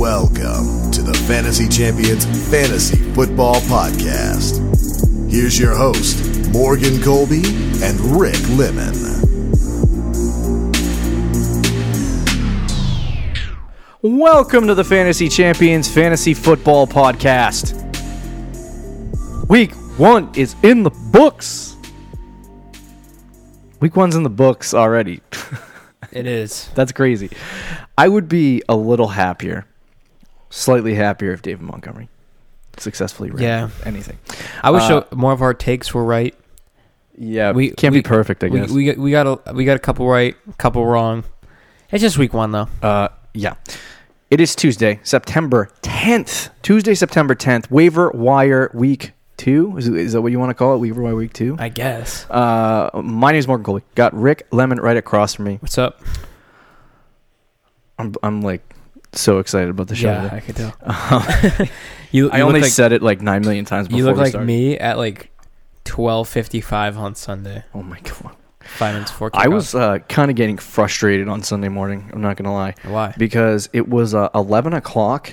Welcome to the Fantasy Champions Fantasy Football Podcast. Here's your host, Morgan Colby and Rick Lemon. Welcome to the Fantasy Champions Fantasy Football Podcast. Week one is in the books. Week one's in the books already. It is. That's crazy. I would be a little happier, slightly happier if David Montgomery successfully ran Yeah. anything. I wish Uh, uh, more of our takes were right. Yeah, We- we can't we- be perfect, I We, guess. we got we got a we got a couple right, a couple wrong. It's just week one though. Uh, yeah. It is Tuesday, September 10th. Tuesday, September 10th. Waiver wire week two. Is, is that what you want to call it? Waiver wire week two? I guess. Uh, my name is Morgan Coley. Got Rick Lemon right across from me. What's up? I'm, I'm like so excited about the show. yeah, today. I could tell. you, you I only like, said it like nine million times before you look like started. me at like twelve fifty five on Sunday. Oh my god! Five minutes before. I was uh, kind of getting frustrated on Sunday morning. I'm not gonna lie why? because it was uh, 11 o'clock.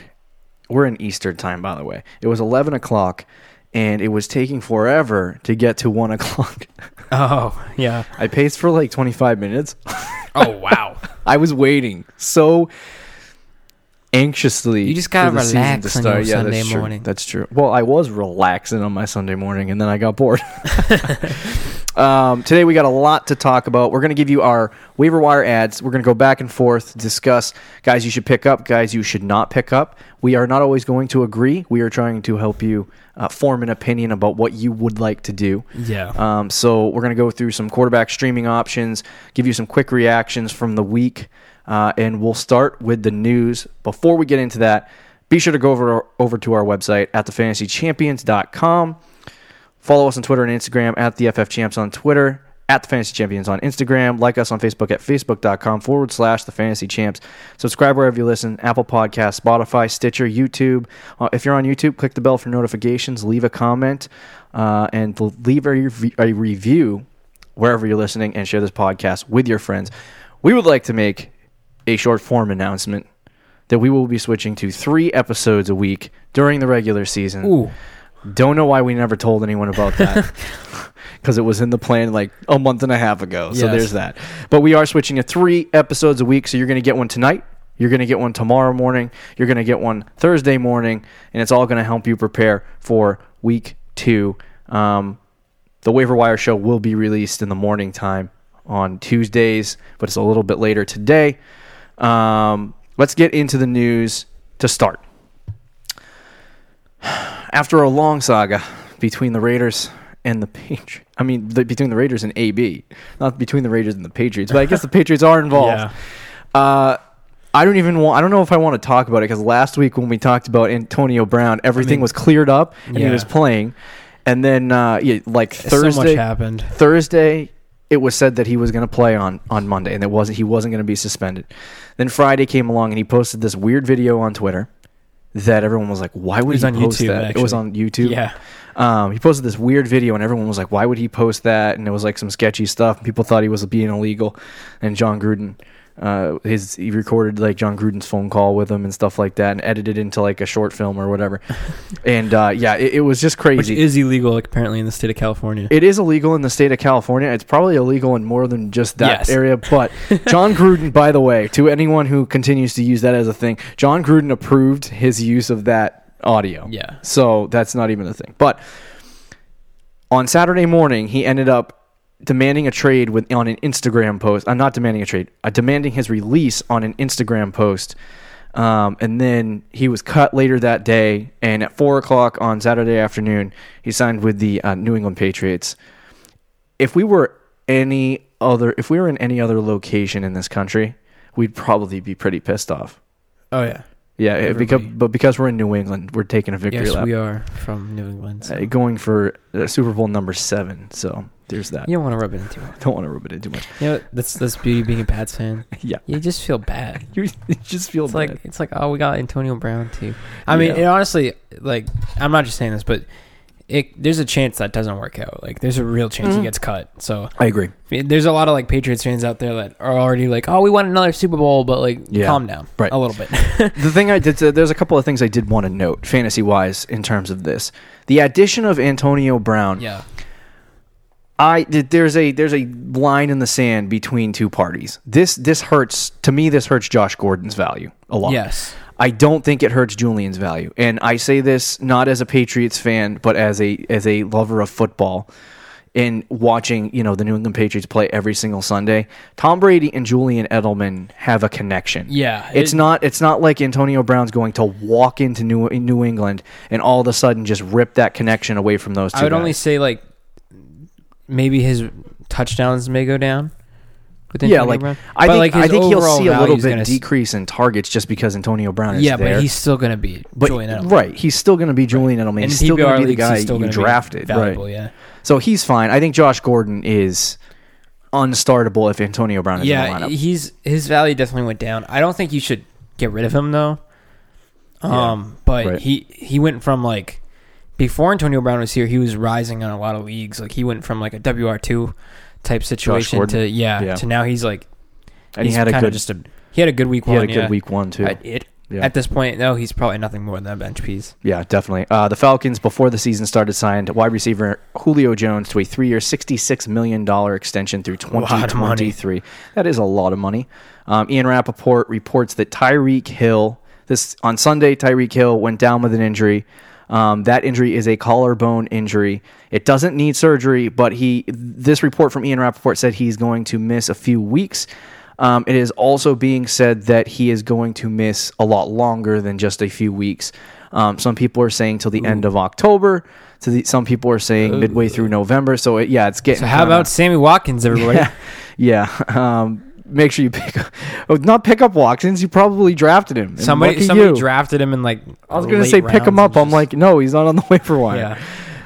We're in Eastern time, by the way. It was 11 o'clock, and it was taking forever to get to one o'clock. Oh yeah. I paced for like 25 minutes. Oh wow. I was waiting so anxiously. You just gotta relax on your yeah, Sunday that's true. morning. That's true. Well, I was relaxing on my Sunday morning, and then I got bored. um, today we got a lot to talk about. We're gonna give you our waiver wire ads. We're gonna go back and forth, discuss guys you should pick up, guys you should not pick up. We are not always going to agree. We are trying to help you uh, form an opinion about what you would like to do. Yeah. Um, so we're going to go through some quarterback streaming options, give you some quick reactions from the week, uh, and we'll start with the news. Before we get into that, be sure to go over over to our website at thefantasychampions.com. Follow us on Twitter and Instagram at the FF Champs on Twitter, at the Fantasy Champions on Instagram. Like us on Facebook at facebook.com forward slash the Fantasy Champs. Subscribe wherever you listen Apple Podcasts, Spotify, Stitcher, YouTube. Uh, if you're on YouTube, click the bell for notifications, leave a comment, uh, and leave a, a review wherever you're listening and share this podcast with your friends. We would like to make a short form announcement that we will be switching to three episodes a week during the regular season. Ooh. Don't know why we never told anyone about that. Because it was in the plan like a month and a half ago. So Yes. there's that. But we are switching to three episodes a week. So you're going to get one tonight. You're going to get one tomorrow morning. You're going to get one Thursday morning. And it's all going to help you prepare for week two. Um, the waiver wire show will be released in the morning time on Tuesdays, but it's a little bit later today. Um, let's get into the news to start. After a long saga between the Raiders and the Patriots, I mean, the, between the Raiders and AB, not between the Raiders and the Patriots, but I guess the Patriots are involved. Yeah. Uh, I don't even want. I don't know if I want to talk about it because last week when we talked about Antonio Brown, everything mean, was cleared up and he was playing, and then uh, yeah, like So much Thursday, happened. Thursday, it was said that he was going to play on on Monday, and it wasn't. He wasn't going to be suspended. Then Friday came along, and he posted this weird video on Twitter that everyone was like, "Why would he post YouTube, that?" It was on YouTube. Yeah. Um, he posted this weird video, and everyone was like, "Why would he post that?" And it was like some sketchy stuff. People thought he was being illegal, and Jon Gruden, uh, his he recorded like Jon Gruden's phone call with him and stuff like that, and edited into like a short film or whatever. and uh, yeah, it, it was just Which crazy. is illegal, like, apparently, in the state of California. It is illegal in the state of California. It's probably illegal in more than just that Yes. area. But Jon Gruden, by the way, to anyone who continues to use that as a thing, Jon Gruden approved his use of that audio. Yeah. So that's not even a thing. But on Saturday morning, he ended up demanding a trade with on an Instagram post. I'm not demanding a trade. Uh, demanding his release on an Instagram post. Um, and then he was cut later that day. And at four o'clock on Saturday afternoon, he signed with the uh, New England Patriots. If we were any other, if we were in any other location in this country, we'd probably be pretty pissed off. Oh yeah. Yeah, because but because we're in New England, we're taking a victory Yes, lap. we are from New England. so- Uh, going for uh, Super Bowl number seven. So there's that. You don't want to rub it into it. Don't want to rub it in too much. You know, that's that's beauty being a Pats fan. Yeah, You just feel bad. you, just feel It's bad. like it's like oh we got Antonio Brown too. I mean, Yeah. honestly, like I'm not just saying this, but it, there's a chance that doesn't work out. Like there's a real chance Mm-hmm. he gets cut. So I agree. there's a lot of like Patriots fans out there that are already like, oh, we want another Super Bowl, but like, Yeah. calm down, Right. a little bit. the thing I did, there's a couple of things I did want to note, fantasy wise, in terms of this. The addition of Antonio Brown, yeah, I th- there's a there's a line in the sand between two parties. This this hurts to me. This hurts Josh Gordon's value a lot. yes, I don't think it hurts Julian's value, and I say this not as a Patriots fan, but as a as a lover of football. In watching, you know, the New England Patriots play every single Sunday, Tom Brady and Julian Edelman have a connection. Yeah, it's not it's not like Antonio Brown's going to walk into New New England and all of a sudden just rip that connection away from those two. I would guys. only say like maybe his touchdowns may go down. Yeah, Antonio like Brown. I But, think like, I think he'll see a little bit decrease in targets just because Antonio Brown is there. Yeah, there. but he's still gonna be But Julian Edelman. right, he's still going to be Julian Edelman. In He's still going to be the guy still you drafted, valuable, right? Yeah, So he's fine. I think Josh Gordon is unstartable if Antonio Brown is in yeah. the lineup. He's his value definitely went down. I don't think you should get rid of him though. Um, but right. he he went from like before Antonio Brown was here, he was rising on a lot of leagues. Like he went from like a WR two type situation to yeah, Yeah. to now he's like and he had a good just a he had a good week he one. had a good yeah. week one too. At, it, Yeah. at this point, though, he's probably nothing more than a bench piece. Yeah, definitely. Uh, the Falcons, before the season started, signed wide receiver Julio Jones to a three-year, $66 million extension through money. 2023. That is a lot of money. Um, Ian Rapoport reports that Tyreek Hill, this on Sunday, Tyreek Hill went down with an injury. Um, that injury is a collarbone injury. It doesn't need surgery, but he. This report from Ian Rapoport said he's going to miss a few weeks. Um, it is also being said that he is going to miss a lot longer than just a few weeks. Um, some people are saying till the end of October. To the, some people are saying midway through November. So it, yeah, it's getting. So how kinda- about Sammy Watkins, everybody? yeah, yeah. Um, make sure you pick up, oh, not pick up Watkins. You probably drafted him. And Somebody lucky somebody you. drafted him in like. I was gonna say pick him up. I'm like, no, he's not on the waiver wire.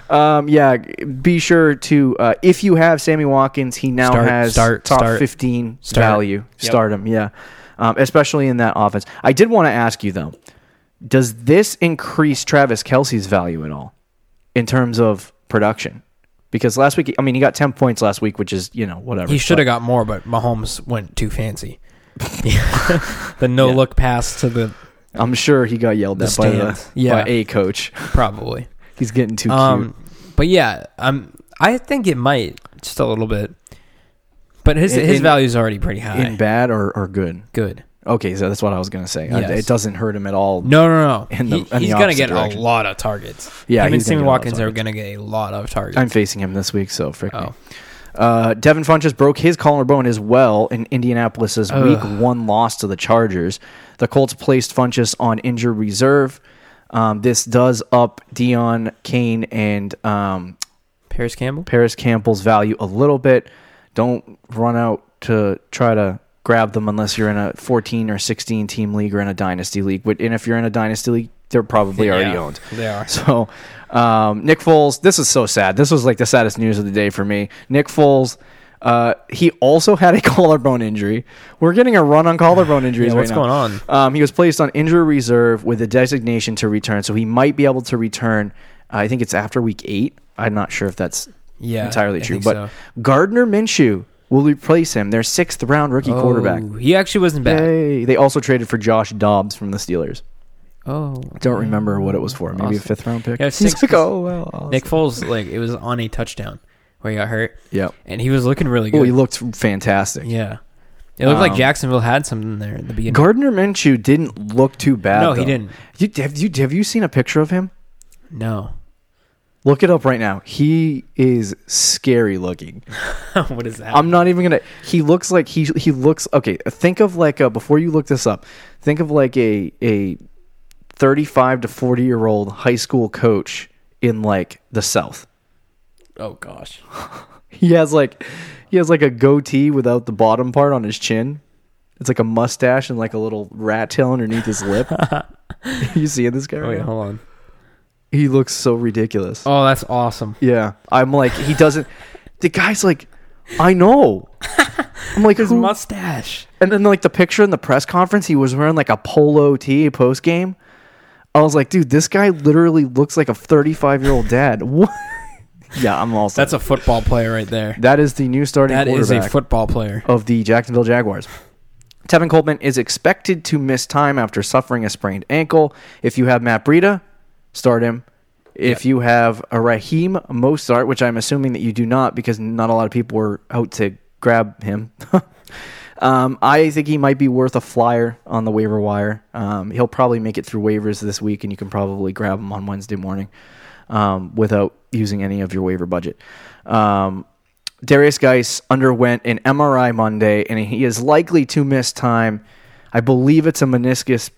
yeah, Um, yeah, be sure to uh, if you have Sammy Watkins, he now Start- has start- top start. 15 Start. value. Yep. Start him, yeah. Um, especially in that offense. I did want to ask you though, does this increase Travis Kelce's value at all in terms of production? Because last week, I mean, he got 10 points last week, which is you know whatever. he should have got more, but Mahomes went too fancy. the no look pass to the I'm sure he got yelled The at by, the. Yeah. by a coach. probably. He's getting too cute. Um, but yeah, um, I think it might just a little bit. But his In- his value is already pretty high. in bad or, or good? Good. Okay, so that's what I was gonna say. Yes. it doesn't hurt him at all. No, no, no. In the- He- in he's gonna get direction. a lot of targets. Yeah, him and Sammy get a lot of Watkins are gonna get a lot of targets. I'm facing him this week, so frick me. oh, Uh, Devin Funchess broke his collarbone as well in Indianapolis's Ugh. Week One loss to the Chargers. The Colts placed Funchess on injured reserve. Um, this does up Deon Cain and um, Parris Campbell. Parris Campbell's value a little bit. Don't run out to try to grab them unless you're in a 14 or 16 team league or in a dynasty league. But and if you're in a dynasty league, they're probably already owned. They are. So, um, Nick Foles, this is so sad. This was like the saddest news of the day for me. Nick Foles, uh, he also had a collarbone injury. We're getting a run on collarbone injuries Yeah, right what's now. going on? Um, he was placed on injury reserve with a designation to return, so he might be able to return. I think it's after week eight. I'm not sure if that's Yeah, entirely I true, but so. Gardner Minshew will replace him. Their sixth round rookie quarterback. Oh, He actually wasn't bad. Yay. They also traded for Josh Dobbs from the Steelers. Oh, Don't remember what it was for. Maybe a fifth round pick. Yeah, six- like, oh well. awesome." Nick Foles, like it was on a touchdown where he got hurt, Yep. and he was looking really good. Oh, he looked fantastic. yeah, it looked like Um, Jacksonville had something there at the beginning. Gardner Minshew didn't look too bad. No, he didn't. You, have you have you seen a picture of him? no, Look it up right now. He is scary looking. what is that? I'm not even gonna. He looks like he he looks okay. Think of like a before you look this up. Think of like a a 35 to 40 year old high school coach in like the South. oh gosh, He has like he has like a goatee without the bottom part on his chin. It's like a mustache and like a little rat tail underneath his lip. you seeing this guy right wait, now? hold on. He looks so ridiculous. Oh, that's awesome. Yeah, I'm like he doesn't. The guy's like, I know. I'm like His who? mustache. And then like the picture in the press conference, he was wearing like a polo tee post game. I was like, dude, this guy literally looks like a 35 year old dad. What? yeah, I'm also. That's a football player right there. that is the new starting That is a football player. of the Jacksonville Jaguars. Tevin Coleman is expected to miss time after suffering a sprained ankle. If you have Matt Breida, start him. If you have a Raheem Mostert, which I'm assuming that you do not because not a lot of people were out to grab him, um, I think he might be worth a flyer on the waiver wire. Um, he'll probably make it through waivers this week, and you can probably grab him on Wednesday morning um, without using any of your waiver budget. Um, Derrius Guice underwent an MRI Monday, and he is likely to miss time. I believe it's a meniscus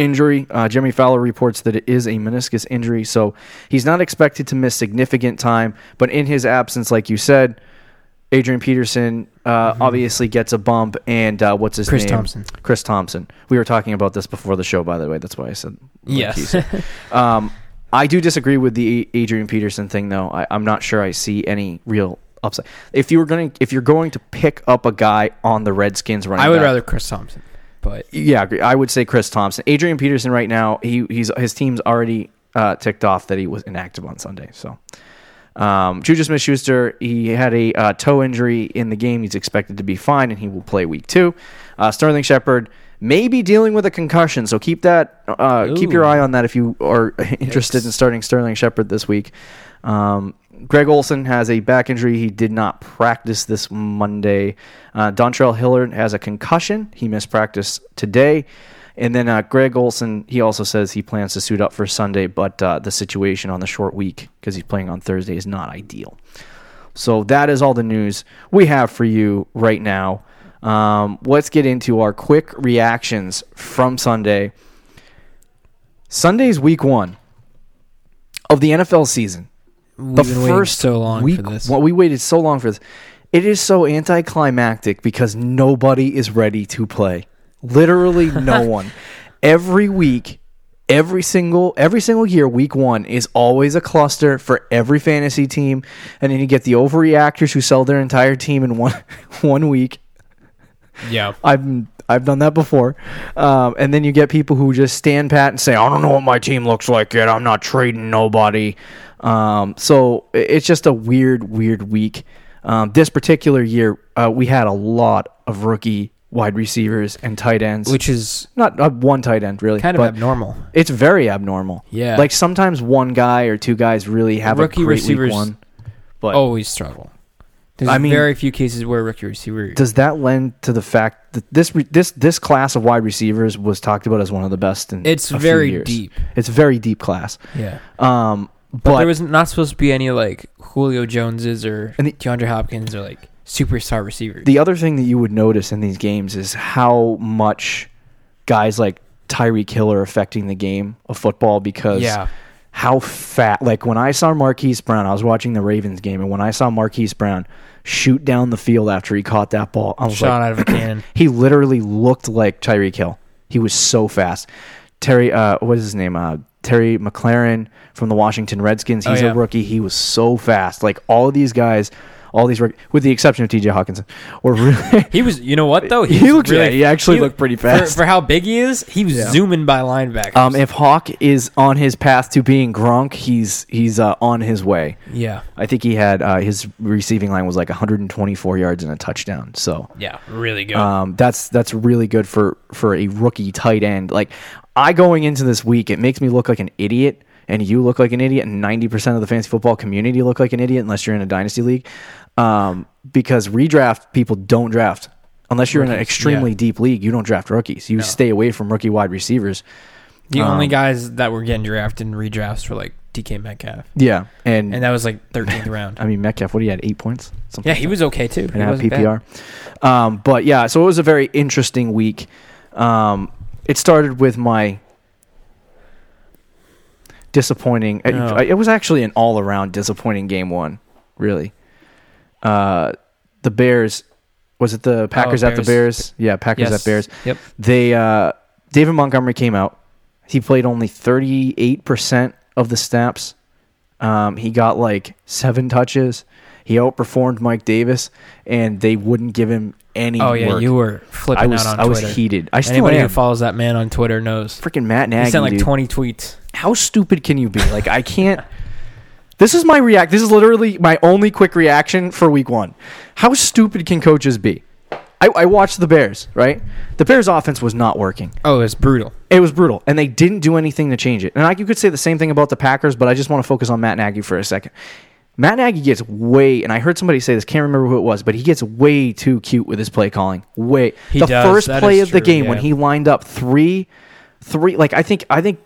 injury. Uh, Jeremy Fowler reports that it is a meniscus injury, so he's not expected to miss significant time. But in his absence, like you said, Adrian Peterson uh, obviously gets a bump, and uh, what's his Chris name? Chris Thompson. Chris Thompson. We were talking about this before the show, by the way. That's why I said like Yes. um, I do disagree with the Adrian Peterson thing, though. I, I'm not sure I see any real upside. If you were going, if you're going to pick up a guy on the Redskins running, I would back- rather Chris Thompson, but yeah. I would say Chris Thompson. Adrian Peterson right now, he he's his team's already uh, ticked off that he was inactive on Sunday. So, um, Juju Smith-Schuster, he had a uh, toe injury in the game. He's expected to be fine, and he will play week two. Uh, Sterling Shepard may be dealing with a concussion, so keep that uh, keep your eye on that if you are interested in starting Sterling Shepard this week. Um, Greg Olsen has a back injury. He did not practice this Monday. Uh, Dontrell Hilliard has a concussion. He missed practice today. And then uh, Greg Olsen, he also says he plans to suit up for Sunday, but uh, the situation on the short week, because he's playing on Thursday, is not ideal. So that is all the news we have for you right now. Um, let's get into our quick reactions from Sunday. Sunday's week one of the NFL season we've the first so long week, for this. Well, we waited so long for this. It is so anticlimactic because nobody is ready to play. Literally no one. Every week, every single every single year, week one is always a cluster for every fantasy team, and then you get the overreactors who sell their entire team in one one week. yeah, I've I've done that before, um, and then you get people who just stand pat and say, "I don't know what my team looks like yet. I'm not trading nobody." Um, so it's just a weird, weird week. Um, this particular year, uh, we had a lot of rookie wide receivers and tight ends. which is not uh, one tight end really, kind of abnormal. it's very abnormal. Yeah. like sometimes one guy or two guys really have Rookie a receivers one. But Always struggle. There's I mean- very few cases where rookie receiver. does that lend to the fact that this re- this this class of wide receivers was talked about as one of the best in It's a few very deep. It's a very deep class. yeah, Um, but, but, there was not supposed to be any like Julio Joneses or And the- DeAndre Hopkins or like superstar receivers. the other thing that you would notice in these games is how much guys like Tyreek Hill are affecting the game of football because yeah, how fat like when I saw Marquise Brown, I was watching the Ravens game, and when I saw Marquise Brown shoot down the field after he caught that ball, I was shot like, out of a cannon. he literally looked like Tyreek Hill. He was so fast. Terry, uh, what is his name? Uh, Terry McLaurin from the Washington Redskins. Oh, He's yeah. a rookie. He was so fast. Like all of these guys, all these, rook- with the exception of T.J. Hockenson, were really. He was, you know what though? He was looked- yeah, he actually looked pretty for- fast. for, how big he is. He was Yeah. zooming by linebackers. um, if Hawk is on his path to being Gronk, he's he's uh, on his way. yeah, I think he had uh, his receiving line was like 124 yards and a touchdown. So yeah, really good. Um, that's that's really good for for a rookie tight end. Like I going into this week, it makes me look like an idiot, and you look like an idiot, and ninety percent of the fantasy football community look like an idiot unless you're in a dynasty league, um, because redraft people don't draft unless you're in an extremely yeah. deep league. You don't draft rookies. You stay away from rookie wide receivers. the only um, guys that were getting drafted in redrafts were like DK Metcalf, Yeah, and, and that was like 13th round. I mean Metcalf. What he had eight points. Something Yeah, he was okay too. and have. PPR. Um, but yeah, so it was a very interesting week. Um, it started with my disappointing. it- Oh. It, was actually an all-around disappointing game one, really. Uh, the Bears. Was it the Packers at the Oh, Bears. Yeah, Packers Yes. at Bears. Yep. They uh, David Montgomery came out. He played only 38% of the snaps. Um, he got like seven touches. He outperformed Mike Davis, and they wouldn't give him any. Oh yeah, work. you were flipping I was out on I was heated. I still Anybody am. who follows that man on Twitter knows. Freaking Matt Nagy. He sent like dude. 20 tweets. How stupid can you be? Like I can't. This is my react. This is literally my only quick reaction for week one. How stupid can coaches be? I, I watched the Bears. Right, the Bears' offense was not working. Oh, it's brutal. It was brutal, and they didn't do anything to change it. And like you could say the same thing about the Packers, but I just want to focus on Matt Nagy for a second. Matt Nagy gets way, and I heard somebody say this, can't remember who it was, but he gets way too cute with his play calling. Way. He the does, first that play of the true, game when he lined up three, three. Like I think, I think,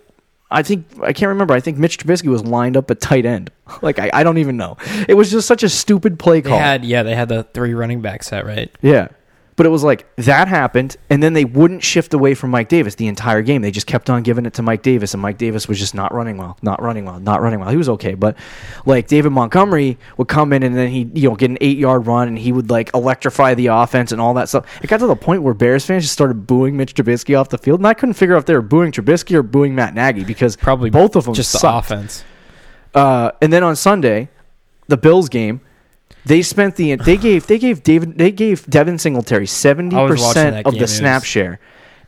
I think I can't remember. I think Mitch Trubisky was lined up at tight end. Like I, I don't even know. It was just such a stupid play They call. had yeah, they had the three running back set right. Yeah. But it was like that happened, and then they wouldn't shift away from Mike Davis the entire game. They just kept on giving it to Mike Davis, and Mike Davis was just not running well, not running well, not running well. He was okay, but like David Montgomery would come in and then he, you know, get an eight yard run, and he would like electrify the offense and all that stuff. It got to the point where Bears fans just started booing Mitch Trubisky off the field, and I couldn't figure out if they were booing Trubisky or booing Matt Nagy because Probably both of them just the sucked. offense. Uh, and then on Sunday, the Bills game, they spent the they gave they gave David they gave Devin Singletary seventy I was watching percent of the snap share,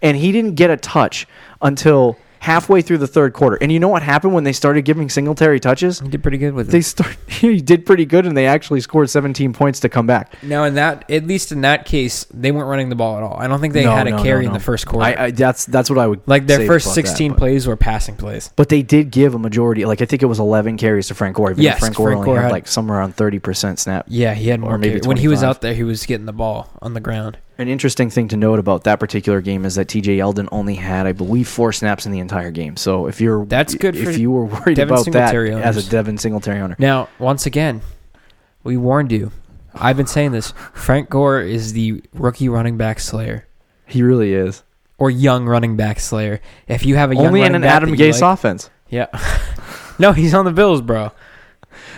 and he didn't get a touch until halfway through the third quarter. And you know what happened when they started giving Singletary touches? He did pretty good with it. They it. start he did pretty good, and they actually scored seventeen points to come back. Now in that at least in that case, they weren't running the ball at all. I don't think they No, had a no, carry no, in the first quarter. I, I that's that's what I would like their say first about that, 16 plays were passing plays. But they did give a majority, like I think it was eleven carries to Frank Gore. Even Yes, Frank Gore Frank only Gore had, had- like somewhere around thirty percent snap. Yeah, he had more. maybe when he was out there, he was getting the ball on the ground. An interesting thing to note about that particular game is that TJ Yeldon only had, I believe, four snaps in the entire game. So if you're That's good if you were worried Devin about that Singletary as a Devin Singletary owner, Now, once again, we warned you. I've been saying this. Frank Gore is the rookie running back slayer he really is. or young running back slayer. If you have a young running, Only in an Adam Gase like- offense. Yeah. no, he's on the Bills, bro.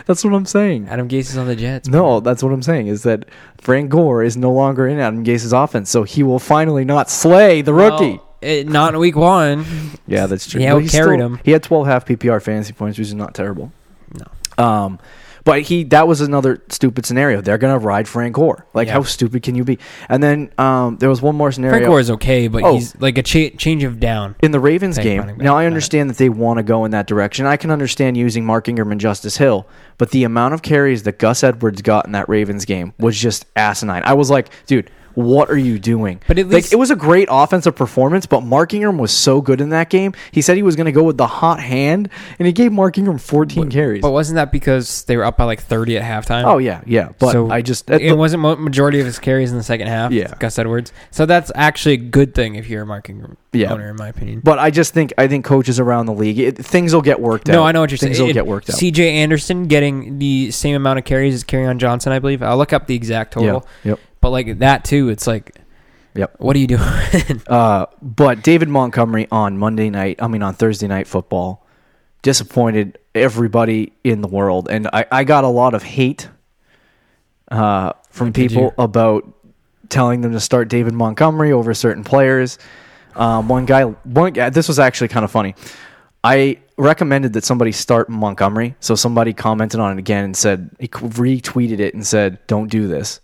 That's what I'm saying. Adam Gase is on the Jets. No, that's what I'm saying is that Frank Gore is no longer in Adam Gase's offense, so he will finally not slay the rookie. Well, eh, not in week one. Yeah, that's true. He But he's outcarried still- him. He had 12 half PPR fantasy points, which is not terrible. No. Um, but he that was another stupid scenario. They're gonna ride Frank Gore. Like, Yeah. how stupid can you be? And then um, there was one more scenario. Frank Gore is okay, but Oh. he's like a cha- change of down. in the Ravens game. Now I understand that they want to go in that direction. I can understand using Mark Ingram and Justice Hill, but the amount of carries that Gus Edwards got in that Ravens game was just asinine. I was like, dude. What are you doing? But at like, least- it was a great offensive performance, but Mark Ingram was so good in that game. He said he was going to go with the hot hand, and he gave Mark Ingram 14 carries. But wasn't that because they were up by like 30 at halftime? oh yeah, yeah. But so I just it wasn't majority of his carries in the second half. Yeah. Gus Edwards. So that's actually a good thing if you're a marking Yeah. owner, in my opinion. But I just think I think coaches around the league, it, things will get worked out. No, I know what you're things saying. Things will It- get worked out. C.J. Anderson getting the same amount of carries as on Johnson, I believe. I'll look up the exact total. Yeah, yep. But like that too, it's like, Yep. what are you doing? Uh, but David Montgomery on Monday night, I mean on Thursday night football, disappointed everybody in the world, and I, I got a lot of hate uh, from people about telling them to start David Montgomery over certain players. Um, one guy, one guy, this was actually kind of funny. I recommended that somebody start Montgomery, so somebody commented on it again and said he retweeted it and said, "Don't do this."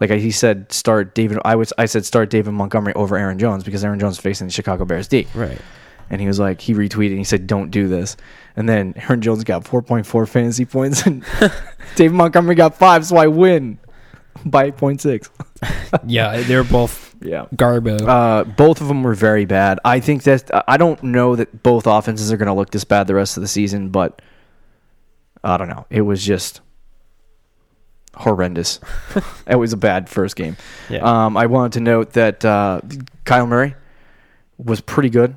Like he said, start David. I was I said start David Montgomery over Aaron Jones because Aaron Jones is facing the Chicago Bears D. right. And he was like, he retweeted and he said, "Don't do this." And then Aaron Jones got 4.4 fantasy points, and David Montgomery got five, so I win by 8.6. Yeah, they're both Yeah. garbo. Uh, both of them were very bad. I think that I don't know that both offenses are going to look this bad the rest of the season, but I don't know. It was just horrendous. it was a bad first game. yeah. Um, I wanted to note that uh, Kyler Murray was pretty good.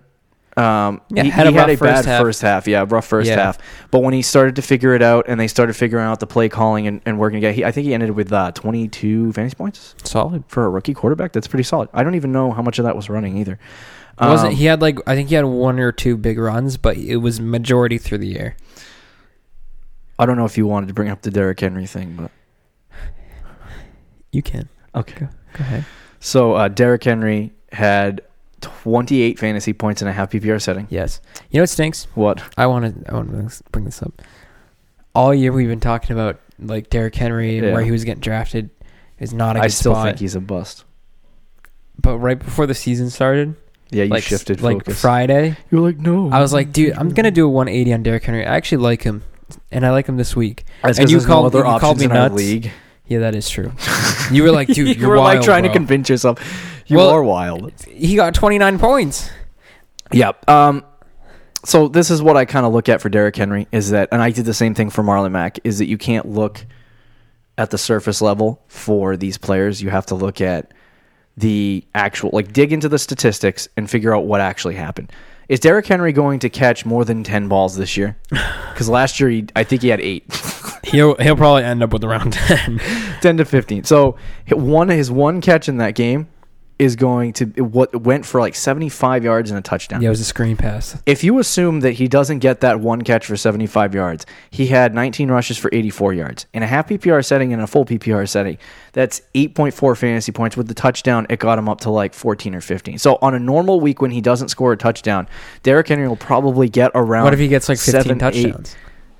Um, Yeah, he, had he a had a bad first half. first half. Yeah, rough first Yeah. half. But when he started to figure it out and they started figuring out the play calling and, and working together, he, I think he ended with uh, 22 fantasy points Solid. for a rookie quarterback. That's pretty solid. I don't even know how much of that was running either. Wasn't Um, he had like I think he had one or two big runs, but it was majority through the air. I don't know if you wanted to bring up the Derrick Henry thing, but You can. okay. Go ahead. So uh, Derrick Henry had 28 fantasy points in a half PPR setting. Yes. You know what stinks? What? I want to. I want to bring this up. All year we've been talking about like Derrick Henry and Yeah. where he was getting drafted is not a good I still spot. think he's a bust. but right before the season started, Yeah, you like shifted like focus. Friday, You're like, no. I was like, dude, I'm gonna do a 180 on Derrick Henry. I actually like him, and I like him this week. That's and 'cause you there's no called- other you called me in our nuts. league. Yeah, that is true. You were like, dude, you you're were like wild, trying to convince yourself. You Well- are wild. He got 29 points. Yep. Um, so this is what I kind of look at for Derrick Henry is that, and I did the same thing for Marlon Mack, is that you can't look at the surface level for these players. You have to look at the actual, like, dig into the statistics and figure out what actually happened. Is Derrick Henry going to catch more than ten balls this year? Because last year, he, I think he had eight. He'll he'll probably end up with around 10. 10 to 15. So one his one catch in that game is going to what went for like 75 yards and a touchdown. yeah, it was a screen pass. If you assume that he doesn't get that one catch for 75 yards, he had 19 rushes for 84 yards. In a half PPR setting and a full PPR setting, that's 8.4 fantasy points. With the touchdown, it got him up to like 14 or 15. So on a normal week when he doesn't score a touchdown, Derrick Henry will probably get around. What if he gets like 15 seven, eight- touchdowns?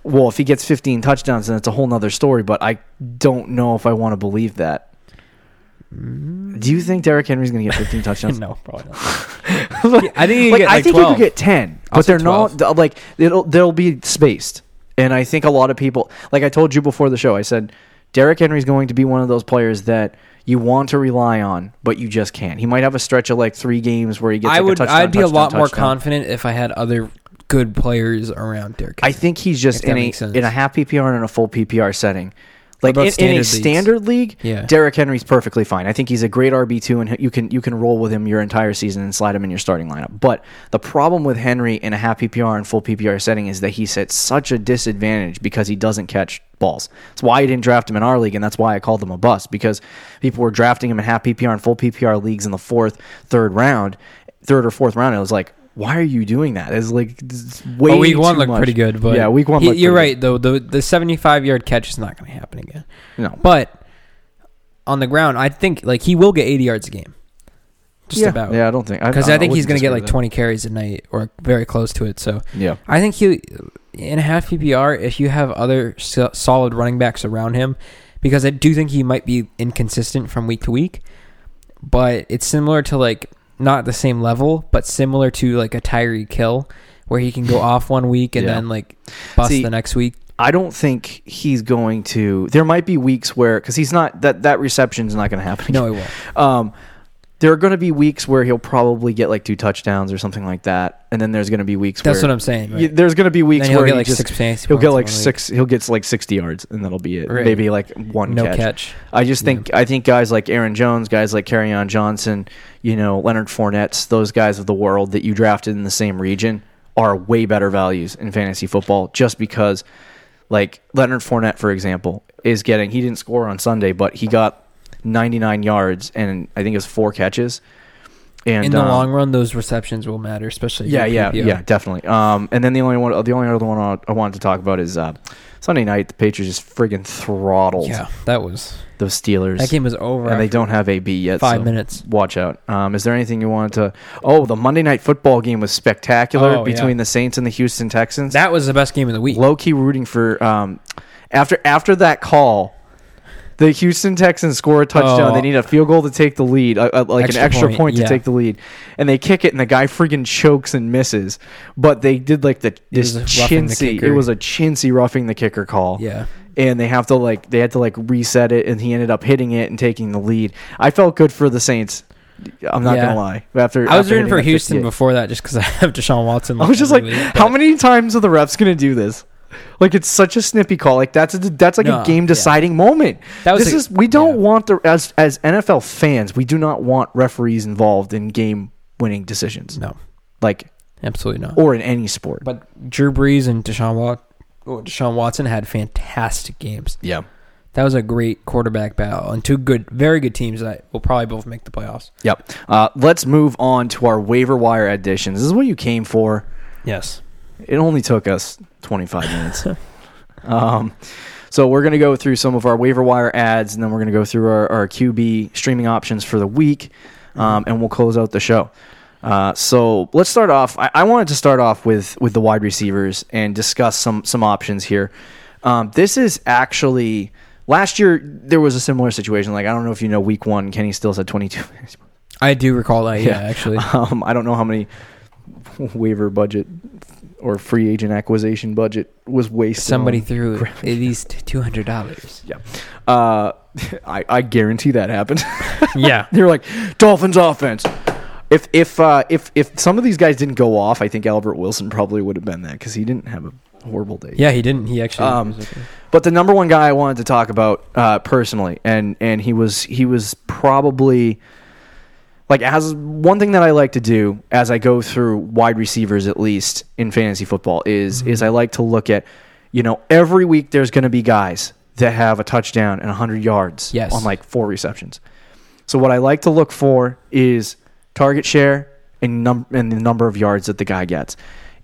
Well, if he gets 15 touchdowns, then it's a whole nother story. But I don't know if I want to believe that. Mm. Do you think Derrick Henry's going to get 15 touchdowns? no, probably not. I think he like, I like think 12. he could get 10, I'll but they're not like it'll they'll be spaced. And I think a lot of people, like I told you before the show, I said Derrick Henry's going to be one of those players that you want to rely on, but you just can't. He might have a stretch of like three games where he gets. I like, would. A touchdown, I'd be a touchdown, lot more confident if I had other good players around Derrick. I think he's just in a in a half PPR and in a full PPR setting. Like in, in a standard leagues? standard league, Yeah. Derrick Henry's perfectly fine. I think he's a great RB two, and you can you can roll with him your entire season and slide him in your starting lineup. But the problem with Henry in a half PPR and full PPR setting is that he's at such a disadvantage because he doesn't catch balls. That's why I didn't draft him in our league, and that's why I called him a bust because people were drafting him in half PPR and full PPR leagues in the fourth, third round, third or fourth round. It was like, why are you doing that? It's like it's way Well, week one looked much. pretty good, but yeah, week one. he- you're right though. The the 75 yard catch is not going to happen again. No, But on the ground, I think like he will get 80 yards a game. Just yeah, about. Yeah, I don't think Because I, think he's going to to get like 20 carries a night or very close to it. So Yeah, I think he in a half PPR if you have other so- solid running backs around him, because I do think he might be inconsistent from week to week, but it's similar to like not the same level, but similar to like a Tyreek Hill, where he can go off one week and Yeah. then like bust See, the next week. I don't think he's going to. There might be weeks where because he's not that that reception's not going to happen. No, it won't. Um, there are going to be weeks where he'll probably get like two touchdowns or something like that, and then there's going to be weeks That's where what I'm saying. Right? there's going to be weeks where get like, just, six he'll get like six. He'll get like sixty yards, and that'll be it. Right. Maybe like one no catch. catch. I just think I think guys like Aaron Jones, guys like on Johnson, you know Leonard Fournette's, those guys of the world that you drafted in the same region are way better values in fantasy football. Just because, like Leonard Fournette, for example, is getting he didn't score on Sunday, but he got 99 yards and I think it was four catches. And in the um, long run, those receptions will matter, especially. yeah, yeah, yeah, definitely. Um, and then the only one, the only other one I I wanted to talk about is uh, Sunday night. The Patriots just friggin' throttled Yeah, that was the Steelers that game was over. and they don't have AB yet. five so minutes. Watch out. Um, is there anything you wanted to? Oh, the Monday night football game was spectacular Oh, yeah. between the Saints and the Houston Texans. That was the best game of the week. Low key rooting for um, after after that call. The Houston Texans score a touchdown. Oh. They need a field goal to take the lead, uh, uh, like Extra an extra point, point, to yeah. take the lead, and they kick it, and the guy freaking chokes and misses. But they did like the this chintzy. It was a chintzy roughing the kicker call Yeah, and they have to like they had to like reset it and he ended up hitting it and taking the lead i felt good for the saints i'm not Yeah. gonna lie after I was after rooting for Houston 58. before that just because I have Deshaun Watson. i was just like week, how many times are the refs gonna do this like it's such a snippy call like that's a, that's like No, a game yeah. deciding moment That was this a- is we don't yeah. want the as as nfl fans we do not want referees involved in game winning decisions No, like absolutely not. or in any sport But Drew Brees and Deshaun Wat- oh, Deshaun Watson had fantastic games. yeah That was a great quarterback battle and two good, very good teams that will probably both make the playoffs. yep uh, let's move on to our waiver wire additions this is what you came for Yes. It only took us 25 minutes. um, so we're going to go through some of our waiver wire ads, and then we're going to go through our, our QB streaming options for the week, um, and we'll close out the show. Uh, so let's start off. I, I wanted to start off with with the wide receivers and discuss some some options here. Um, this is actually last year. There was a similar situation. Like I don't know if you know, week one, Kenny Stills had 22. I do recall that. Yeah, Yeah. actually. Um, I don't know how many waiver budget or free agent acquisition budget was wasted. Somebody threw at least two hundred dollars. Yeah. Uh, I, I guarantee that happened. yeah. They're like Dolphins offense. If if uh, if if some of these guys didn't go off, I think Albert Wilson probably would have been that because he didn't have a horrible day. Yeah, he didn't. He actually. Um, okay. But the number one guy I wanted to talk about uh, personally, and and he was he was probably like as one thing that I like to do as I go through wide receivers at least in fantasy football is mm-hmm. is I like to look at you know every week there's going to be guys that have a touchdown and 100 yards Yes. on like four receptions. So what I like to look for is target share and num- and the number of yards that the guy gets.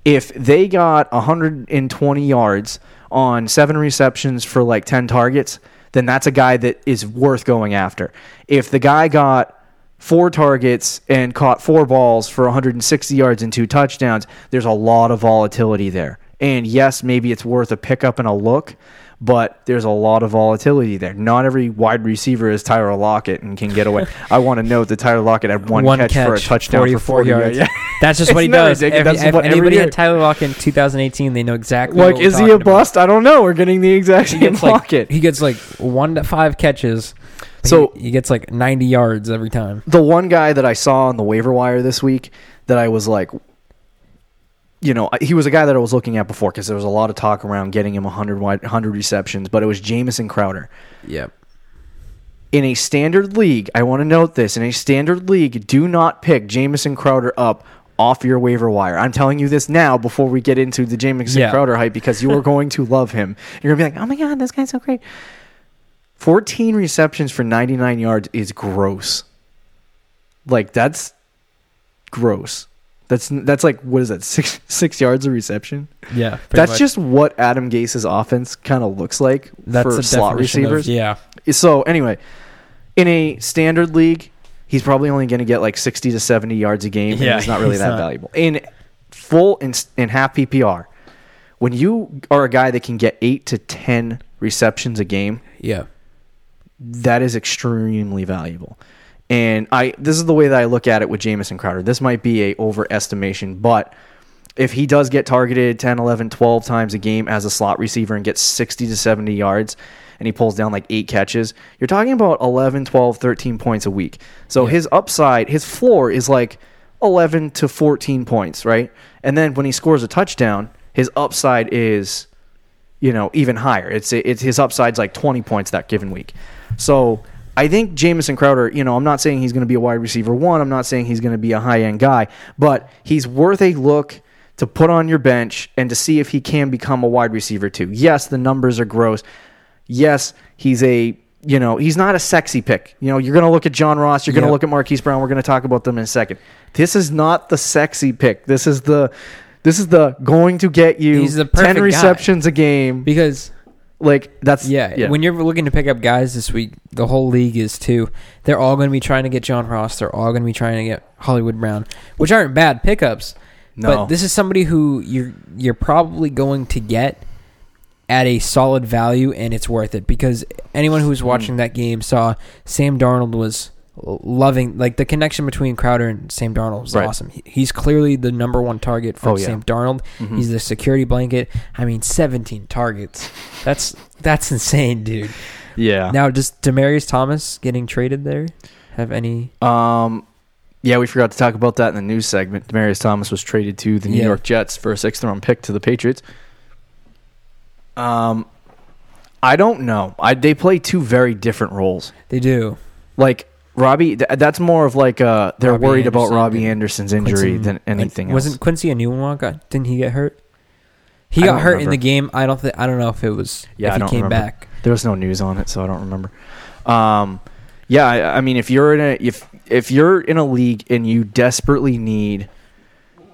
If they got 120 yards on seven receptions for like 10 targets, then that's a guy that is worth going after. If the guy got four targets and caught four balls for 160 yards and two touchdowns, there's a lot of volatility there. And yes, maybe it's worth a pickup and a look, but there's a lot of volatility there. Not every wide receiver is Tyler Lockett and can get away. I want to note that Tyler Lockett had one, catch, for a touchdown for 40 yards. Yeah. That's just what he does. ridiculous? If, what anybody had Tyler Lockett in 2018, they know exactly. Like, is he a talking about. bust? I don't know. We're getting the exact He same gets like Lockett. he gets like one to five catches. So- he, he gets like 90 yards every time. the one guy that I saw on the waiver wire this week that I was like, you know, he was a guy that I was looking at before because there was a lot of talk around getting him 100, wide, 100 receptions, but it was Jamison Crowder. Yep. In a standard league, I want to note this in a standard league, do not pick Jamison Crowder up off your waiver wire. I'm telling you this now before we get into the Jamison Yeah. Crowder hype because you are going to love him. You're going to be like, oh my God, this guy's so great. 14 receptions for 99 yards is gross. Like, that's gross. That's that's like what is that six six yards of reception? Yeah. That's much. just what Adam Gase's offense kind of looks like that's for slot definition of- receivers. yeah. So anyway, in a standard league, he's probably only going to get like sixty to seventy yards a game. Yeah, and he's not really he's that not. valuable. In full in, in half PPR, when you are a guy that can get eight to ten receptions a game, Yeah. That is extremely valuable. And I this is the way that I look at it with Jamison Crowder. This might be a overestimation, but if he does get targeted 10, 11, 12 times a game as a slot receiver and gets 60 to 70 yards and he pulls down like 8 catches, you're talking about 11, 12, 13 points a week. So his upside, his floor is like 11 to 14 points, right? And then when he scores a touchdown, his upside is you know, even higher. It's it's his upside's like 20 points that given week. So I think Jamison Crowder, you know, I'm not saying he's going to be a wide receiver one. I'm not saying he's going to be a high end guy, but he's worth a look to put on your bench and to see if he can become a wide receiver too. Yes, the numbers are gross. Yes, he's a you know he's not a sexy pick. You know, you're going to look at John Ross. You're going to Yep. look at Marquise Brown. We're going to talk about them in a second. This is not the sexy pick. This is the this is the going to get you He's the 10 perfect guy. receptions a game. Because Like that's yeah, when you're looking to pick up guys this week, the whole league is too. They're all going to be trying to get John Ross. They're all going to be trying to get Hollywood Brown, which aren't bad pickups. No. But this is somebody who you're you're probably going to get at a solid value, and it's worth it because anyone who was Hmm. watching that game saw Sam Darnold was loving like the connection between Crowder and Sam Darnold is Right. awesome. He- He's clearly the number one target for Oh, yeah. Sam Darnold. Mhm. He's the security blanket. I mean, 17 targets. That's that's insane, dude. yeah. Now, does Demaryius Thomas getting traded there have any? Um, yeah, we forgot to talk about that in the news segment. Demaryius Thomas was traded to the New Yeah. York Jets for a sixth round pick to the Patriots. Um, I don't know. I they play two very different roles. They do. Like Robbie, th- that's more of like uh they're Robbie worried about Anderson Robbie and Anderson's injury Quincy- than anything else. Wasn't Quincy a new one? Got didn't he get hurt? He I got don't hurt in remember. the game. I don't think. I don't know if it was. Yeah, if I he don't came remember. back. There was no news on it, so I don't remember. Um, yeah, I, I mean, if you're in a if if you're in a league and you desperately need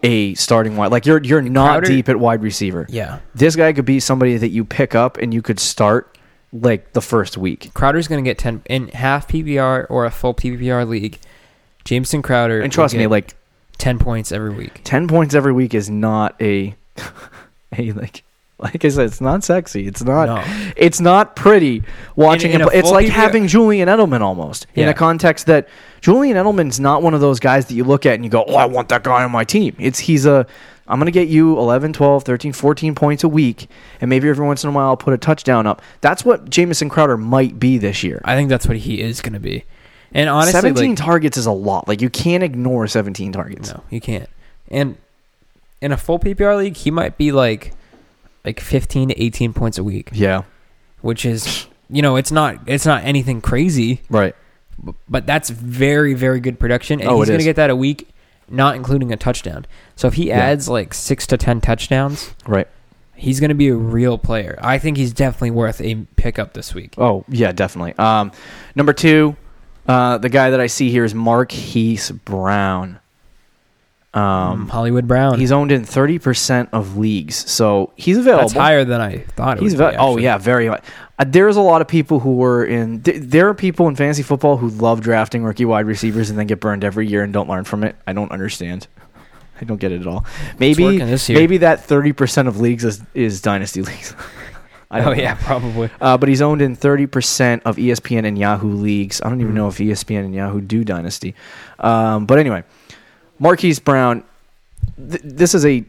a starting wide, like you're you're not Crowder- deep at wide receiver, Yeah, this guy could be somebody that you pick up and you could start like the first week. Crowder's going to get ten in half PPR or a full PPR league. Jamison Crowder, And trust me, like ten points every week. ten points every week is not a a like Like I said, it's not sexy. It's not. No. It's not pretty watching In- in him. play. It's like PPR having Julian Edelman almost in a context that Julian Edelman's not one of those guys that you look at and you go, "Oh, I want that guy on my team." It's he's a I'm going to get you 11, 12, 13, 14 points a week and maybe every once in a while I'll put a touchdown up. That's what Jamison Crowder might be this year. I think that's what he is going to be. And honestly, 17 like, targets is a lot. Like you can't ignore 17 targets. no, you can't. And in a full PPR league, he might be like like 15 to 18 points a week, Yeah. which is you know it's not it's not anything crazy, Right. but that's very very good production, and Oh, he's going to get that a week, not including a touchdown. So if he Yeah. adds like six to ten touchdowns, Right. he's going to be a real player. I think he's definitely worth a pickup this week. Oh yeah, definitely. Um, number two, uh, the guy that I see here is Marquise Brown. Um, Hollywood Brown. he's owned in thirty percent of leagues, so he's available. that's higher than I thought. It He's be, oh yeah, very high. Uh, there's a lot of people who were in. Th- there are people in fantasy football who love drafting rookie wide receivers and then get burned every year and don't learn from it. I don't understand. I don't get it at all. Maybe working this year. maybe that thirty percent of leagues is, is dynasty leagues. I Oh know. yeah, probably. Uh, but he's owned in 30% of E ESPN and Yahoo leagues. I don't even Mhm. know if ESPN and Yahoo do Dynasty. Um, but anyway, Marquise Brown, th- this is a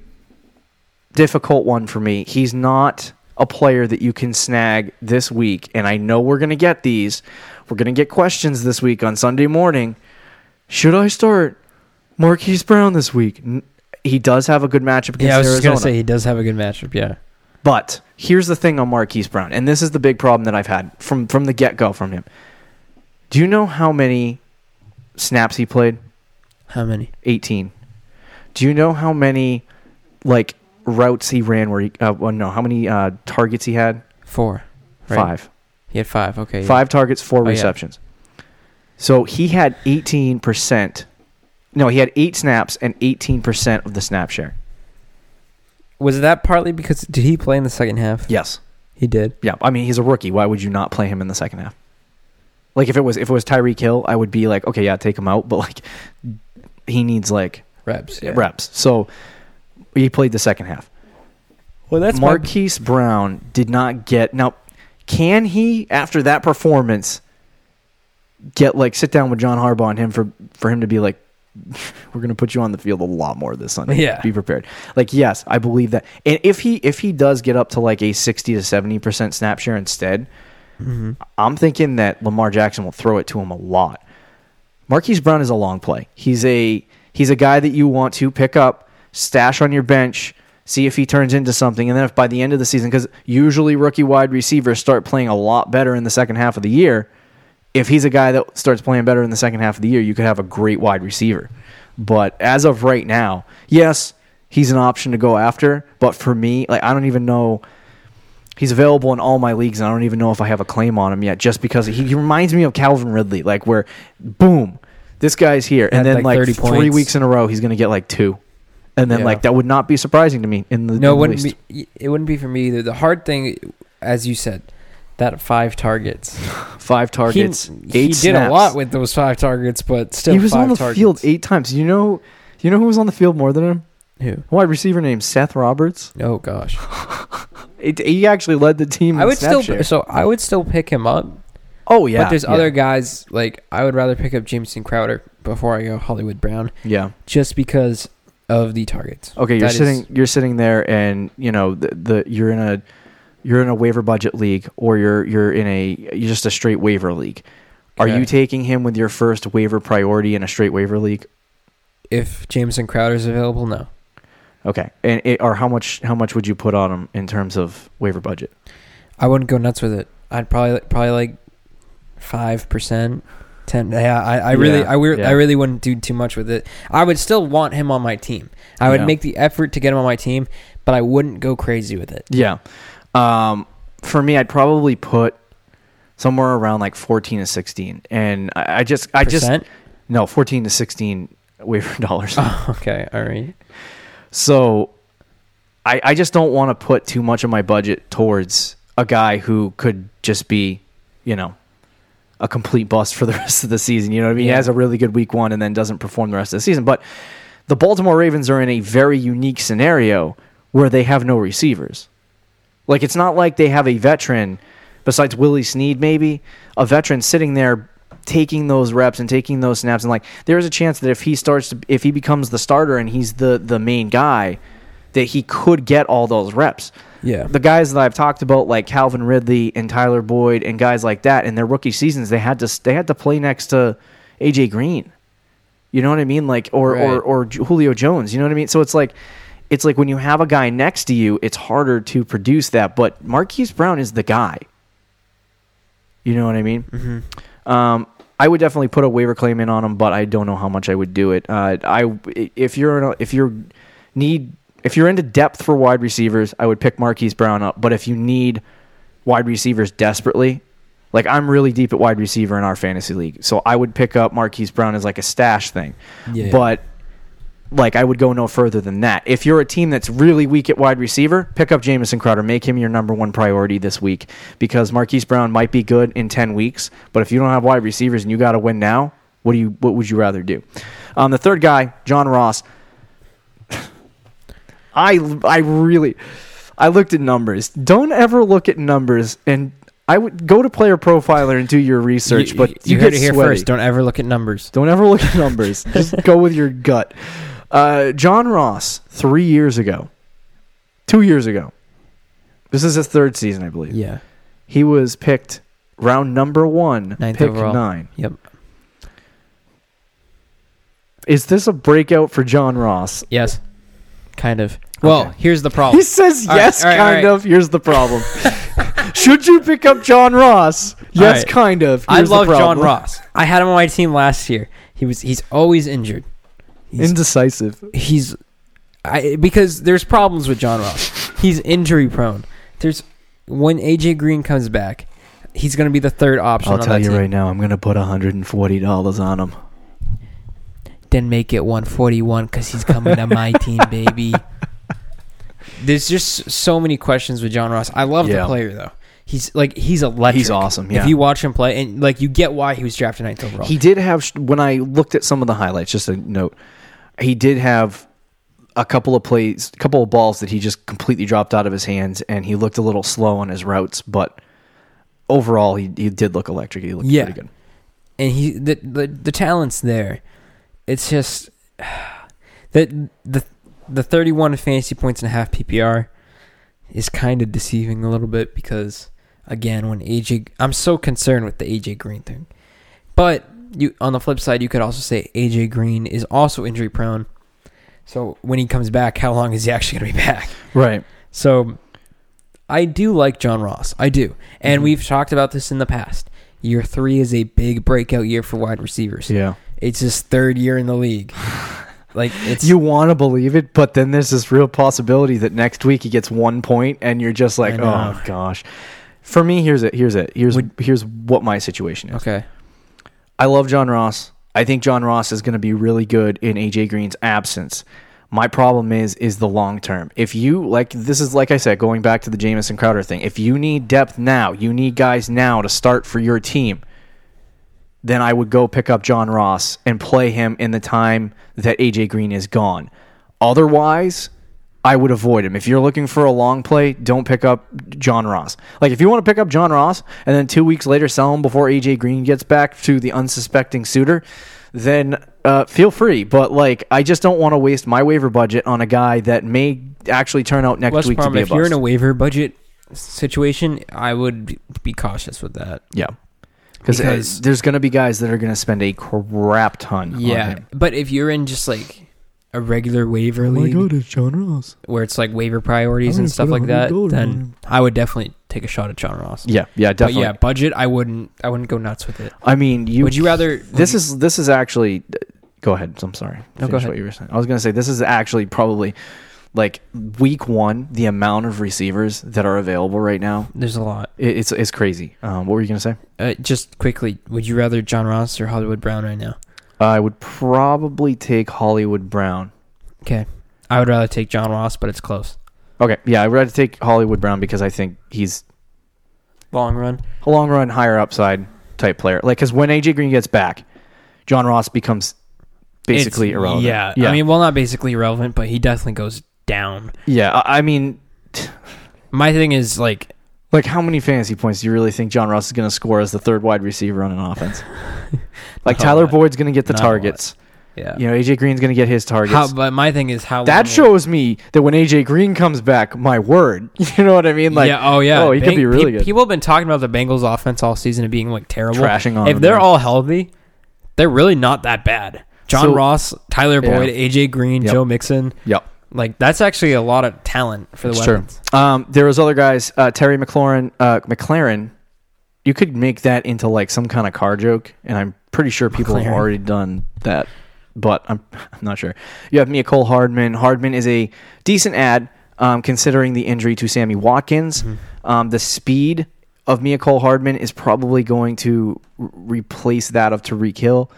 difficult one for me. He's not a player that you can snag this week. And I know we're going to get these. We're going to get questions this week on Sunday morning. Should I start Marquise Brown this week? He does have a good matchup against Yeah, I was just gonna say he does have a good matchup. Yeah. But here's the thing on Marquise Brown, and this is the big problem that I've had from from the get go from him. Do you know how many snaps he played? How many? 18. Do you know how many like routes he ran where he uh, well, no, how many uh, targets he had? Four. right? Five. He had five. Okay. yeah. Five targets, four Oh, yeah. receptions. So he had 18%. No, he had 8 snaps and 18% of the snap share. Was that partly because did he play in the second half? Yes. He did. Yeah, I mean he's a rookie. Why would you not play him in the second half? Like if it was if it was Tyreek Hill, I would be like, okay, yeah, take him out. But like, he needs like Reps. Yeah. reps. So he played the second half. Well, that's my- Marquise Brown did not get now. Can he after that performance get like sit down with John Harbaugh and him for for him to be like, we're gonna put you on the field a lot more this Sunday. Yeah. be prepared. Like yes, I believe that. And if he if he does get up to like a sixty to seventy percent snap share instead, Mhm. I'm thinking that Lamar Jackson will throw it to him a lot. Marquise Brown is a long play. He's a he's a guy that you want to pick up, stash on your bench, see if he turns into something, and then if by the end of the season, because usually rookie wide receivers start playing a lot better in the second half of the year. If he's a guy that starts playing better in the second half of the year, you could have a great wide receiver. But as of right now, yes, he's an option to go after. But for me, like I don't even know he's available in all my leagues, and I don't even know if I have a claim on him yet, just because he, he reminds me of Calvin Ridley, like where, boom, this guy's here, and then like, like, three points. weeks in a row, he's gonna get like two, and then Yeah. like that would not be surprising to me in the No, it in the wouldn't least. be. It wouldn't be for me either. The hard thing, as you said, that five targets. five targets, he, eight he did snaps. a lot with those five targets, but still, he was five on the targets. field eight times. You know, you know who was on the field more than him? Who? A wide receiver named Seth Roberts. Oh gosh, It, he actually led the team. I in would snap still. share. So I would still pick him up. Oh yeah, but there's yeah, other guys like I would rather pick up Jamison Crowder before I go Hollywood Brown, Yeah. just because of the targets. Okay, you're That is- sitting you're sitting there and you know the, the you're in a you're in a waiver budget league or you're you're in a you're just a straight waiver league. Are Okay. you taking him with your first waiver priority in a straight waiver league? If Jamison Crowder is available, no. Okay. And it, or how much how much would you put on him in terms of waiver budget? I wouldn't go nuts with it. I'd probably probably like five percent, ten. Yeah, I, I really, Yeah, I, re- yeah. I really wouldn't do too much with it. I would still want him on my team. I would Yeah. make the effort to get him on my team, but I wouldn't go crazy with it. Yeah. Um for me I'd probably put somewhere around like 14 to 16 and I, I just I just no 14 to 16 waiver dollars. Oh, okay, all right. So I, I just don't want to put too much of my budget towards a guy who could just be, you know, a complete bust for the rest of the season. You know what I mean? He has a really good week one and then doesn't perform the rest of the season. But the Baltimore Ravens are in a very unique scenario where they have no receivers. Like it's not like they have a veteran besides Willie Snead, maybe a veteran sitting there taking those reps and taking those snaps, and like there is a chance that if he starts to, if he becomes the starter and he's the the main guy, that he could get all those reps. Yeah. The guys that I've talked about, like Calvin Ridley and Tyler Boyd and guys like that, in their rookie seasons, they had to they had to play next to AJ Green. You know what I mean? Like or Right. or or Julio Jones. You know what I mean? So it's like it's like when you have a guy next to you, it's harder to produce that. But Marquise Brown is the guy. You know what I mean? Mm-hmm. Um, I would definitely put a waiver claim in on him, but I don't know how much I would do it. Uh, I if you're in a, if you're need if you're into depth for wide receivers, I would pick Marquise Brown up. But if you need wide receivers desperately, like I'm really deep at wide receiver in our fantasy league, so I would pick up Marquise Brown as like a stash thing. Yeah. But like I would go no further than that. If you're a team that's really weak at wide receiver, pick up Jamison Crowder, make him your number one priority this week because Marquise Brown might be good in ten weeks, but if you don't have wide receivers and you got to win now, what do you what would you rather do? Um, the third guy, John Ross. I I really I looked at numbers. Don't ever look at numbers and I would go to player profiler and do your research, but you, heard get it here sweaty. first. Don't ever look at numbers. Don't ever look at numbers. Just go with your gut. Uh, John Ross, three years ago, two years ago. This is his third season, I believe. Yeah. He was picked round number one, Ninth pick overall. nine. Yep. Is this a breakout for John Ross? Yes. Kind of. Well, Okay. here's the problem. He says All yes, right, kind right. of. Here's the problem. Should you pick up John Ross? Yes, kind of. I Here's the love John. Ross. I had him on my team last year. He was he's always injured. He's, Indecisive. he's I because there's problems with John Ross. He's injury prone. There's when AJ Green comes back, he's going to be the third option I'll tell you team. right now, I'm going to put $140 on him. Then make it 141 cuz he's coming to my team, baby. There's just so many questions with John Ross. I love Yeah. the player though. He's like he's electric. He's awesome, yeah. If you watch him play, and like you get why he was drafted ninth overall. He did have when I looked at some of the highlights. Just a note, he did have a couple of plays, a couple of balls that he just completely dropped out of his hands, and he looked a little slow on his routes. But overall, he he did look electric. He looked Yeah. pretty good. and he the, the the talent's there. It's just that the the 31 fantasy points and a half PPR is kind of deceiving a little bit because again, when AJ I'm so concerned with the AJ Green thing. But you on the flip side, you could also say AJ Green is also injury prone. So when he comes back, how long is he actually going to be back? Right. So I do like John Ross. I do. And Mhm. we've talked about this in the past. Year three is a big breakout year for wide receivers. Yeah. It's his third year in the league. Like it's You want to believe it, but then there's this real possibility that next week he gets one point, and you're just like, oh gosh. For me, here's it. Here's it. Here's Would- here's what my situation is. okay. I love John Ross. I think John Ross is going to be really good in AJ Green's absence. My problem is is the long term. If you like this is like I said going back to the Jamison Crowder thing. If you need depth now, you need guys now to start for your team. Then I would go pick up John Ross and play him in the time that AJ Green is gone. Otherwise, I would avoid him. If you're looking for a long play, don't pick up John Ross. Like if you want to pick up John Ross and then two weeks later sell him before AJ Green gets back to the unsuspecting suitor, then uh, feel free. But like I just don't want to waste my waiver budget on a guy that may actually turn out next the week to problem? be a If you're in a waiver budget situation, I would be cautious with that. yeah. Because uh, Because- there's going to be guys that are going to spend a crap ton on Yeah. him. But if you're in just like a regular waiver league it's John Ross. where it's like waiver priorities and stuff like that, then. I would definitely take a shot at John Ross. Yeah, yeah, But definitely. yeah, budget, I wouldn't. I wouldn't go nuts with it. I mean, you would you rather? This is this is actually. Go ahead. I'm sorry. No, go ahead. What you were saying. I was gonna say this is actually probably like week one. The amount of receivers that are available right now, There's a lot. it, it's it's crazy. Um, what were you gonna say? Uh, just quickly, would you rather John Ross or Hollywood Brown right now? I would probably take Hollywood Brown. Okay, I would rather take John Ross, but it's close. Okay, yeah, I'd rather take Hollywood Brown because I think he's Long run. a long run, higher upside type player. Like, because when AJ Green gets back, John Ross becomes basically It's- irrelevant. Yeah, I mean, well, not basically irrelevant, but he definitely goes down. Yeah, I I mean, My thing is like Like, how many fantasy points do you really think John Ross is going to score as the third wide receiver on an offense? like, Not Tyler lot. Boyd's going to get the Not a lot. targets. yeah. You know, AJ Green's going to get his targets. How, but my thing is how that long will- shows me that when AJ Green comes back, my word, you know what I mean? Like, yeah, oh yeah, oh, he could be really pe- good. People have been talking about the Bengals offense all season of being like terrible. Trashing on If them, they're yeah. all healthy, they're really not that bad. John So- Ross, Tyler Yeah. Boyd, AJ Green, Yep. Joe Mixon. Yep. Like that's actually a lot of talent for the It's true. weapons. Um, there was other guys, uh, Terry McLaurin, uh, McLaren. You could make that into like some kind of car joke, and I'm pretty sure people have already done that, but I'm I'm not sure. You have Mecole Hardman. Hardman is a decent ad, um, considering the injury to Sammy Watkins. Um, the speed of Mecole Hardman is probably going to r- replace that of Tyreek Hill.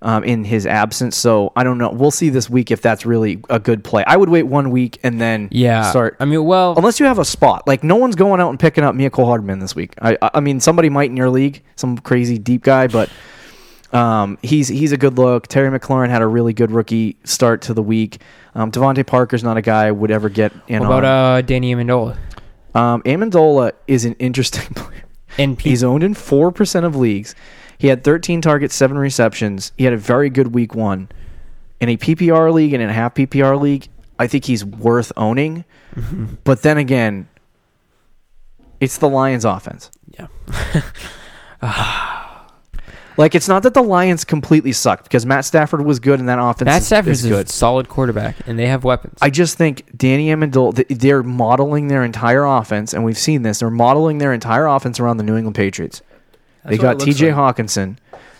Um, in his absence, so I don't know. We'll see this week if that's really a good play. I would wait one week and then Yeah, start I mean, well, unless you have a spot. Like no one's going out and picking up Mecole Hardman this week. I I I mean somebody might in your league, some crazy deep guy, but um, he's he's a good look. Terry McLaurin had a really good rookie start to the week. Um, DeVante Parker's not a guy I would ever get in what about on. uh, Danny Amendola? um, Amendola is an interesting player. And He's owned in four percent of leagues. He had 13 targets, seven receptions. He had a very good week one. In a PPR league and in a half PPR league, I think he's worth owning. Mm-hmm. But then again, it's the Lions offense. yeah, Like it's not that the Lions completely sucked because Matt Stafford was good and that offense Matt is- Stafford's is a good. solid quarterback, and they have weapons. I just think Danny Amendola, they're modeling their entire offense, and we've seen this. They're modeling their entire offense around the New England Patriots. They That's what got T.J. like. Hockenson,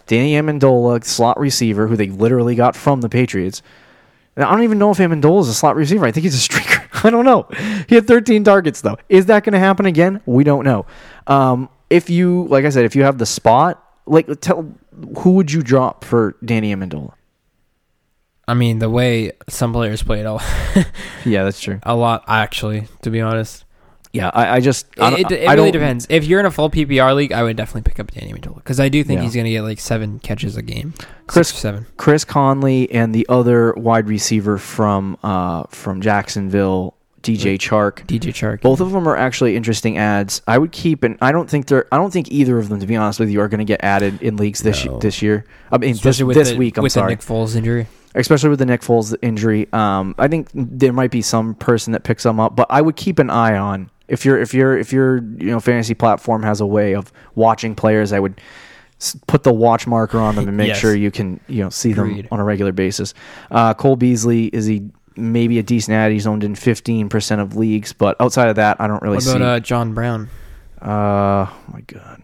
Danny Amendola, slot receiver, who they literally got from the Patriots. And I don't even know if Amendola is a slot receiver. I think he's a streaker. I don't know. He had 13 targets though. Is that going to happen again? We don't know. Um, if you, like I said, if you have the spot, like tell who would you drop for Danny Amendola? I mean, the way some players played a, Yeah, that's true. a lot, actually, to be honest. Yeah, I, I just I, It, it, really depends. If you're in a full PPR league, I would definitely pick up Danny Amendola because I do think Yeah. he's going to get like seven catches a game. Chris- seven. Chris Conley and the other wide receiver from uh, from Jacksonville, DJ Chark. DJ Chark. Both of them are actually interesting ads. I would keep and I don't think they're I don't think either of them, to be honest with you, are going to get added in leagues this No. this year. I mean this, Especially with this the, week. I'm with sorry, the Nick Foles injury. especially with the Nick Foles injury. Um, I think there might be some person that picks them up, but I would keep an eye on if your if your if your you know fantasy platform has a way of watching players. I would put the watch marker on them and make Yes. sure you can you know see them on a regular basis. Uh, Cole Beasley is he maybe a decent ad. He's owned in fifteen percent of leagues, but outside of that, I don't really What see. about uh, John Brown? Uh, oh my God.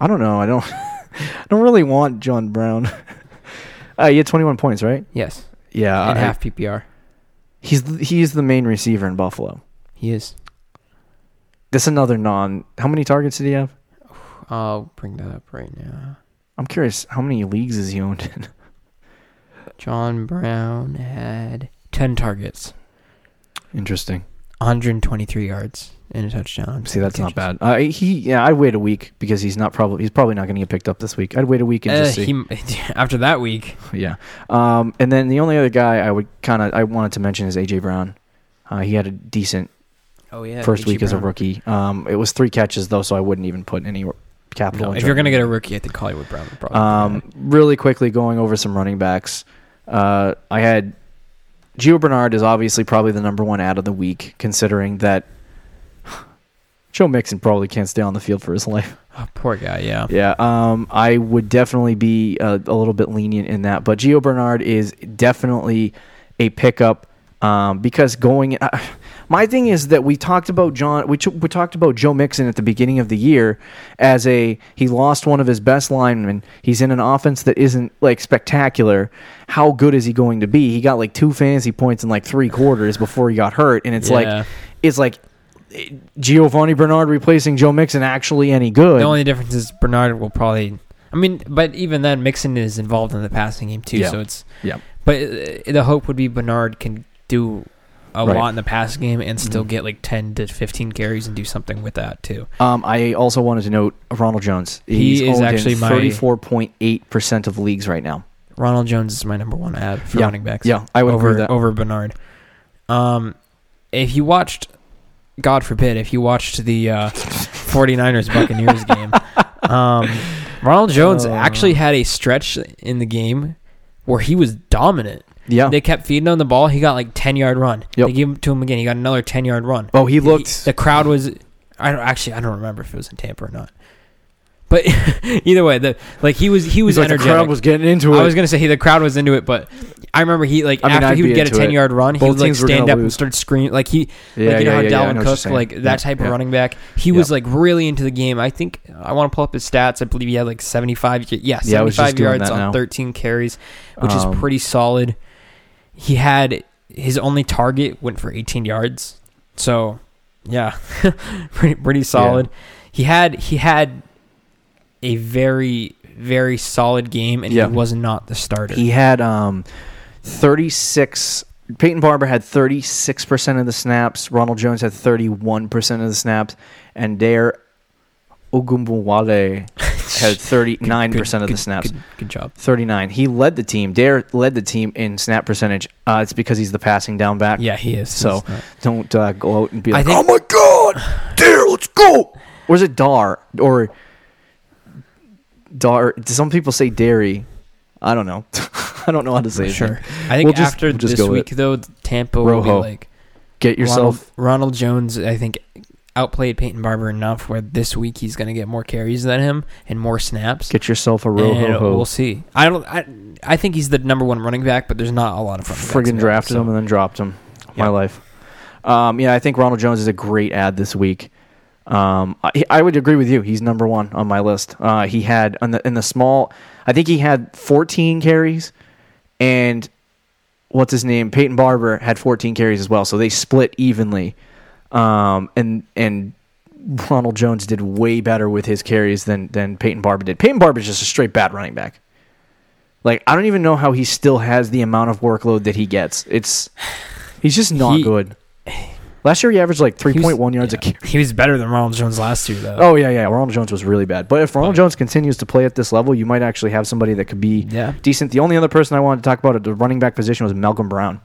I don't know. I don't. I don't really want John Brown. uh, he had 21 points, right? Yes, Yeah. in I- half PPR. He's he's the main receiver in Buffalo. He is. This another non. How many targets did he have? I'll bring that up right now. I'm curious. How many leagues is he owned in? John Brown had ten targets, Interesting. 123 yards, and a touchdown. See, that's not bad. Uh, he yeah. I'd wait a week because he's not probably he's probably not going to get picked up this week. I'd wait a week and Uh, just see. he, after that week, Yeah. Um, and then the only other guy I would kind of I wanted to mention is AJ Brown. Uh, he had a decent oh yeah, first week as a rookie. Um, it was three catches though, so I wouldn't even put any capital. No, in if you're gonna get a rookie, I think Hollywood Brown would probably. um, really quickly going over some running backs. Uh, I had Gio Bernard is obviously probably the number one out of the week, considering that Joe Mixon probably can't stay on the field for his life. Oh, poor guy. Yeah. Yeah, um, I would definitely be a, a little bit lenient in that, but Gio Bernard is definitely a pickup um, because going. Uh, my thing is that we talked about John. We, ch- we talked about Joe Mixon at the beginning of the year as a he lost one of his best linemen. He's in an offense that isn't like spectacular. How good is he going to be? He got like two fantasy points in like three quarters before he got hurt, and it's Yeah. like it's like Giovanni Bernard replacing Joe Mixon actually any good? The only difference is Bernard will probably. I mean, but even then, Mixon is involved in the passing game too. Yeah. So it's. Yeah. But uh, the hope would be Bernard can do a Right. lot in the passing game and still Mhm. get like 10 to 15 carries and do something with that too. Um, I also wanted to note Ronald Jones. He He's is actually in my- 34.8% of leagues right now. Ronald Jones is my number one ad for Yeah. running backs. Yeah, I would over agree with that. over Bernard. Um, if you watched God forbid, if you watched the uh, 49ers Buccaneers game, um, Ronald Jones Oh. actually had a stretch in the game where he was dominant. Yeah. They kept feeding him the ball. He got like 10 yard run. Yep. They gave him to him again. He got another 10 yard run. oh, he looked. the crowd was. I don't actually. I don't remember if it was in Tampa or not. But either way, the like he was he was He's like, the energetic. crowd was getting into it. I was gonna say he, the crowd was into it, but I remember he like I mean, after I'd he would get a ten it. yard run, he would like stand up and start screaming like he yeah, like you know yeah, how yeah, yeah, Dalvin know Cook like that type of running back. He Yep. was like really into the game. I think I want to pull up his stats. I believe he had like seventy five yeah Yeah, I was seventy five yards on now. thirteen carries, which Um, is pretty solid. He had his only target went for eighteen yards, so yeah, pretty pretty solid. He had he had a very very solid game, and Yeah. he was not the starter. He had um, 36. Peyton Barber had 36% of the snaps. Ronald Jones had 31% of the snaps. And Dare Ogunbowale had 39% of the snaps. Good, good job. 39. He led the team. Dare led the team in snap percentage. Uh, it's because he's the passing down back. Yeah, he is. So don't uh, go out and be like, think- oh my God, Dare, let's go. Or is it Dar? Or Dar? Some people say Dairy. I don't know. I don't know how to say it. sure. I think We'll just- after we'll just this week, though, Tampa will be Rojo. like Get yourself. Ronald, Ronald Jones. I think outplayed Peyton Barber enough where this week he's going to get more carries than him and more snaps. Get yourself a and Rojo. we'll see. I don't. I, I think he's the number one running back, but there's not a lot of Friggin' drafted so- him and then dropped him. My life. Um, yeah, I think Ronald Jones is a great ad this week. Um, I, I would agree with you. He's number one on my list. Uh, he had in the in the small. I think he had 14 carries, and what's his name? Peyton Barber had 14 carries as well. So they split evenly. Um, and and Ronald Jones did way better with his carries than than Peyton Barber did. Peyton Barber is just a straight bad running back. Like I don't even know how he still has the amount of workload that he gets. It's he's just not He- good. Last year he averaged like 3.1 yards a yeah. carry. He was better than Ronald Jones last year, though. Oh yeah, yeah. Ronald Jones was really bad. But if Ronald Jones continues to play at this level, you might actually have somebody that could be Yeah, decent. The only other person I wanted to talk about at the running back position was Malcolm Brown.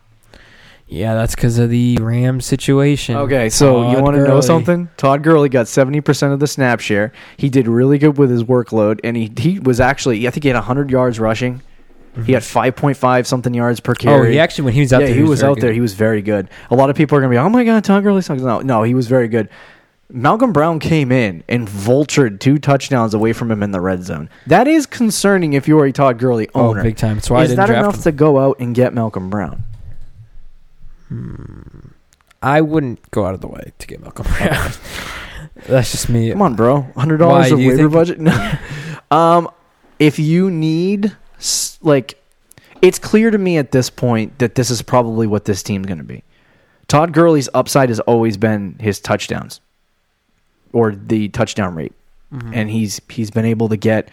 Yeah, that's because of the Ram situation. Okay, so you want to know Gurley. something? Todd Gurley got 70% of the snap share. He did really good with his workload, and he, he was actually, I think he had 100 yards rushing. He had 5.5 something yards per Mm-hmm. Oh, carry. he actually when he was out yeah, there, he, was, very out there. good. He was very good. A lot of people are going to be, oh my God, Todd Gurley sucks. No, no, he was very good. Malcolm Brown came in and vultured two touchdowns away from him in the red zone. That is concerning if you are a Todd Gurley Oh, owner. big time. That's why I is didn't that draft enough him. to go out and get Malcolm Brown? I wouldn't go out of the way to get Malcolm Brown. That's just me. Come on, bro. Hundred dollars of waiver think- budget. No. um, if you need like, it's clear to me at this point that this is probably what this team's going to be. Todd Gurley's upside has always been his touchdowns, or the touchdown rate, Mhm. and he's he's been able to get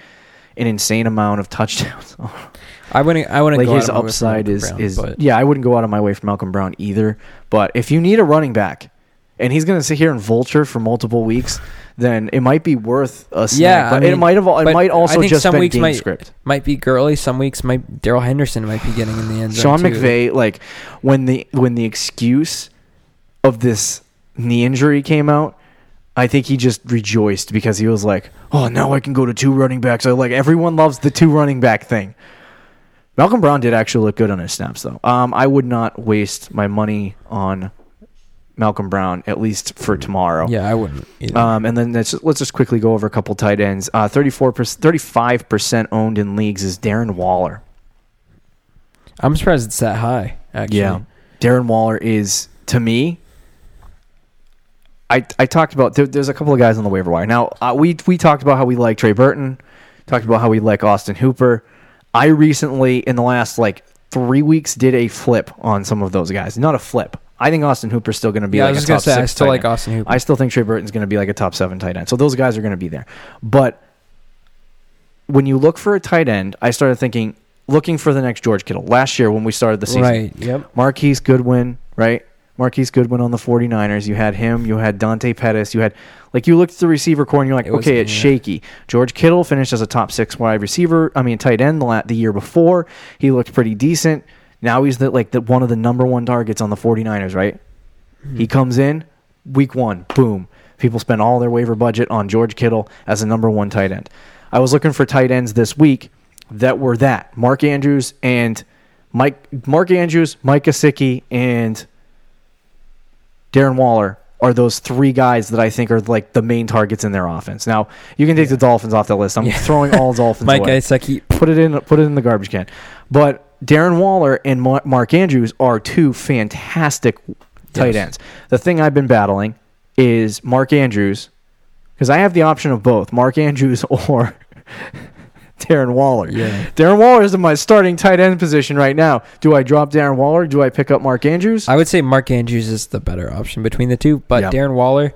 an insane amount of touchdowns. I wouldn't. I wouldn't like go his out of my upside is Brown, is but yeah. I wouldn't go out of my way for Malcolm Brown either. But if you need a running back, and he's going to sit here and vulture for multiple weeks, then it might be worth a snag. Yeah, I but it might have. It might I also think just some weeks might- script. might be Gurley. Some weeks might Darrell Henderson might be getting in the end Sean zone. too. McVay, like when the when the excuse of this knee injury came out, I think he just rejoiced because he was like, "Oh, now I can go to two running backs." I like everyone loves the two running back thing. Malcolm Brown did actually look good on his snaps, though. Um, I would not waste my money on Malcolm Brown at least for tomorrow. Yeah, I wouldn't. Either. Um, and then let's, let's just quickly go over a couple tight ends. Uh, 34%, 35% owned in leagues is Darren Waller. I'm surprised it's that high. Actually, Yeah. Darren Waller is, to me, I, I talked about, there, there's a couple of guys on the waiver wire. Now, uh, we, we talked about how we like Trey Burton, talked about how we like Austin Hooper. I recently, in the last like three weeks, did a flip on some of those guys. Not a flip. I think Austin Hooper's still going to be yeah. I like was a top say I still like end. Austin Hooper. I still think Trey Burton's going to be like a top seven tight end. So those guys are going to be there. But when you look for a tight end, I started thinking, looking for the next George Kittle. Last year when we started the season, right. Yep. Marquise Goodwin, right? Marquise Goodwin on the 49ers. You had him. You had Dante Pettis. You had, like, you looked at the receiver corps and you're like, It okay, it's shaky. George Kittle finished as a top six wide receiver. I mean, tight end the, the year before. He looked pretty decent. Now he's the, like the, one of the number one targets on the 49ers, right? Hmm. He comes in, week one, boom, people spend all their waiver budget on George Kittle as a number one tight end. I was looking for tight ends this week that were that Mark Andrews and Mike, Mark Andrews, Mike Gesicki, and Darren Waller are those three guys that I think are like the main targets in their offense. Now you can take the Dolphins off the list. I'm Yeah. throwing all Dolphins Mike away Gesicki. put it in put it in the garbage can. But Darren Waller and Ma- Mark Andrews are two fantastic tight ends. The thing I've been battling is Mark Andrews because I have the option of both Mark Andrews or Darren Waller. Yeah. Darren Waller is in my starting tight end position right now. Do I drop Darren Waller? Do I pick up Mark Andrews? I would say Mark Andrews is the better option between the two, but Yeah. Darren Waller.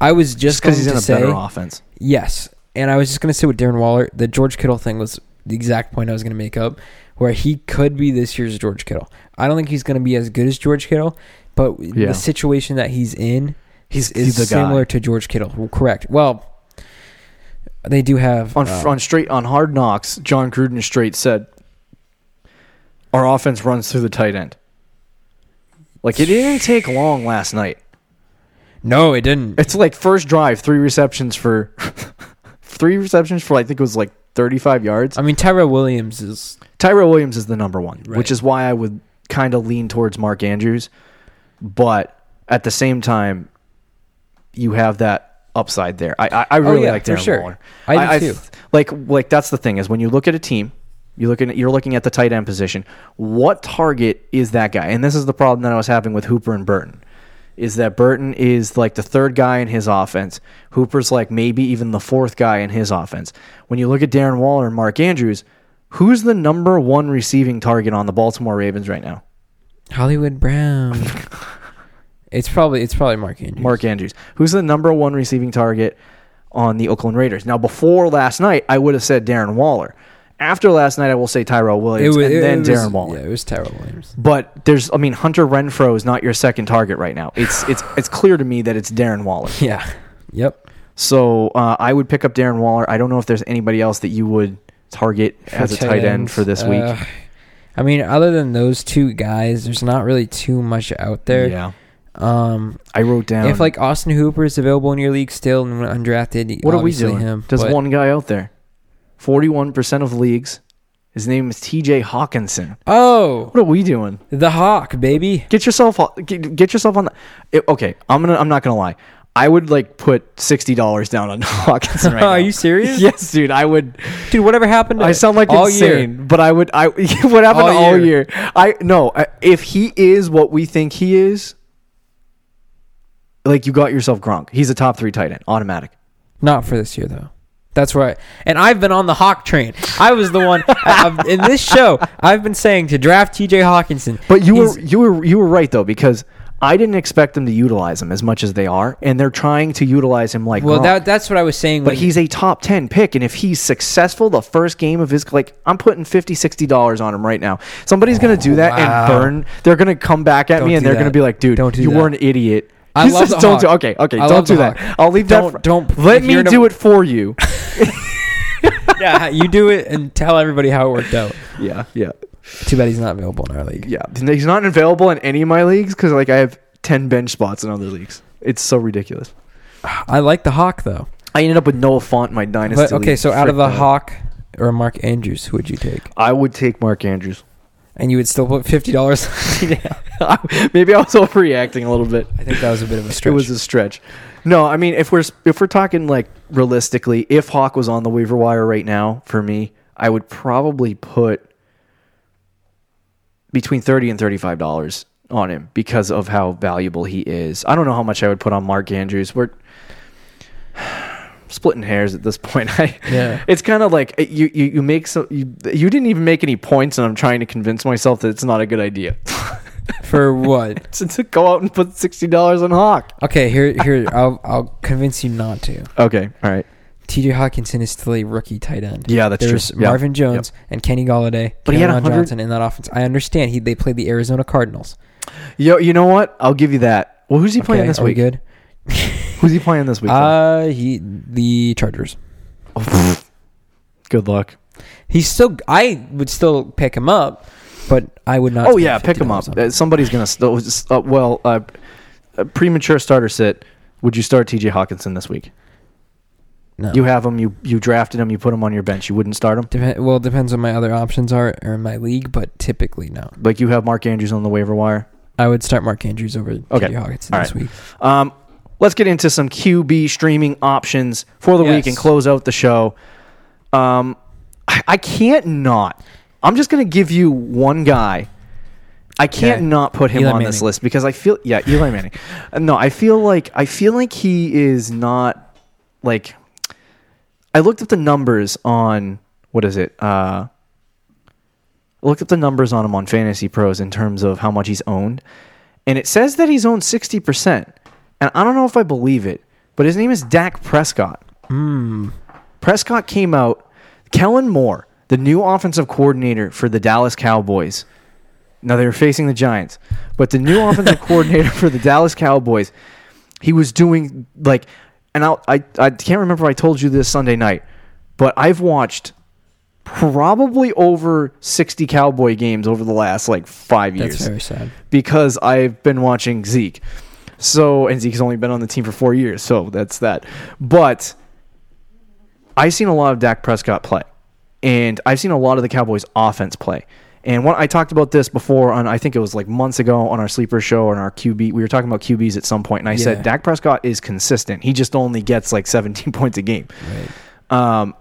I was just because going he's in to a say better offense. yes, and I was just going to say with Darren Waller, the George Kittle thing was the exact point I was going to make up, where he could be this year's George Kittle. I don't think he's going to be as good as George Kittle, but Yeah. the situation that he's in He's, is he's similar guy. to George Kittle. Correct. Well, they do have on uh, on straight on hard knocks, Jon Gruden straight said, "Our offense runs through the tight end." Like it didn't take long last night. no, it didn't. It's like first drive, three receptions for three receptions for I think it was like 35 yards. I mean, Tyrell Williams is Tyrell Williams is the number one, Right. which is why I would kind of lean towards Mark Andrews. But at the same time, you have that upside there. I I, I oh, really Oh, yeah, like for Darren sure. Waller. I do too. like like that's the thing is when you look at a team, you look at you're looking at the tight end position. What target is that guy? And this is the problem that I was having with Hooper and Burton. Is that Burton is like the third guy in his offense. Hooper's like maybe even the fourth guy in his offense. When you look at Darren Waller and Mark Andrews, who's the number one receiving target on the Baltimore Ravens right now? Hollywood Brown. it's probably it's probably Mark Andrews. Mark Andrews. Who's the number one receiving target on the Oakland Raiders? Now, before last night, I would have said Darren Waller. After last night, I will say Tyrell Williams wa- and then was- Darren Waller. Yeah, it was Tyrell Williams. But there's, I mean, Hunter Renfrow is not your second target right now. It's it's it's clear to me that it's Darren Waller. Yeah. Yep. So uh, I would pick up Darren Waller. I don't know if there's anybody else that you would target as a tight end ends, for this week. uh, I mean, other than those two guys, there's not really too much out there. Yeah, Um, I wrote down. if like Austin Hooper is available in your league still and undrafted, what are we doing? Him, There's but- one guy out there. Forty-one percent of leagues. His name is T.J. Hockenson. Oh, What are we doing? the Hawk, baby. Get yourself get, get yourself on the. it- okay, I'm gonna. I'm not gonna lie. I would like put sixty dollars down on Hockenson right now. Are you serious? Yes, dude. I would. Dude, whatever happened? To I sound like all insane, Year? but I would. I what happened All all year. year? I no. I, if he is what we think he is, like you got yourself Gronk. He's a top three tight end, automatic. Not for this year though. That's right. And I've been on the Hawk train. I was the one uh, I- I've- in this show. I've been saying to draft T.J. Hockenson. But you were you were you were right though because I didn't expect them to utilize him as much as they are, and they're trying to utilize him like well. That that's what I was saying. But he's a top 10 pick. And if he's successful the first game of his, like, I'm putting 50 $60 on him right now. Somebody's going to do that wow. and burn. They're going to come back at Don't me and they're going to be like, dude, Don't do you that. were an idiot. I love the don't do, Hawk. okay, okay, I don't love do the that. Hawk. I'll leave Don't- that. don't- Let if me you're do it for you. yeah, you do it and tell everybody how it worked out. yeah, yeah, Too bad he's not available in our league. yeah. He's not available in any of my leagues because, like, I have 10 bench spots in other leagues. It's so ridiculous. I like the Hawk though. I ended up with Noah Fant in my dynasty. But okay, league. so out of Frick the that. Hawk or Mark Andrews, who would you take? I would take Mark Andrews. And you would still put fifty dollars. Maybe I was overreacting a little bit. I think that was a bit of a stretch. It was a stretch. No, I mean if we're if we're talking like realistically, if Hawk was on the waiver wire right now for me, I would probably put between thirty and thirty five dollars on him because of how valuable he is. I don't know how much I would put on Mark Andrews. We're splitting hairs at this point. I, Yeah. it's kind of like uh, you, you you make so you you didn't even make any points, and I'm trying to convince myself that it's not a good idea For what? to, to go out and put sixty dollars on Hawk. Okay, here here I'll I'll convince you not to. Okay, all right. T.J. Hockenson is still a rookie tight end. Yeah, that's There's true. Yeah. Marvin Jones and Kenny Golladay, But he had Cameron 100 Johnson in that offense. I understand. He they played the Arizona Cardinals. Yo, you know what? I'll give you that. Well, who's he playing Okay, this are we week? good? Who's he playing this week? Uh, he the Chargers. Good luck. He's still. I would still pick him up, but I would not. Oh yeah, pick him up. Uh, somebody's gonna still. Uh, well, uh, a premature starter sit. Would you start T.J. Hockenson this week? No. You have him. You you drafted him. You put him on your bench. You wouldn't start him. Dep- well, it depends on my other options are or in my league, but typically no. Like you have Mark Andrews on the waiver wire. I would start Mark Andrews over Okay. T.J. Hockenson All this right. week. Um, let's get into some QB streaming options for the week and close out the show. Um, I, I can't not. I'm just gonna give you one guy. I can't Okay. not put him Eli on this list because I feel yeah Eli Manning. Uh, no, I feel like I feel like he is not like. I looked up the numbers on what is it? Uh, looked up the numbers on him on Fantasy Pros in terms of how much he's owned, and it says that he's owned sixty percent. And I don't know if I believe it, but his name is Dak Prescott. Hmm. Prescott came out. Kellen Moore, the new offensive coordinator for the Dallas Cowboys. Now they were facing the Giants, but the new offensive coordinator for the Dallas Cowboys, he was doing like, and I, I I can't remember if I told you this Sunday night, but I've watched probably over sixty Cowboy games over the last like five years That's very sad. because I've been watching Zeke. So and Zeke's only been on the team for four years, so that's that. But I've seen a lot of Dak Prescott play, and I've seen a lot of the Cowboys' offense play. And when I talked about this before on, I think it was like months ago on our sleeper show on our QB. We were talking about QBs at some point, and I Yeah. said Dak Prescott is consistent. He just only gets like 17 points a game. Right. Um,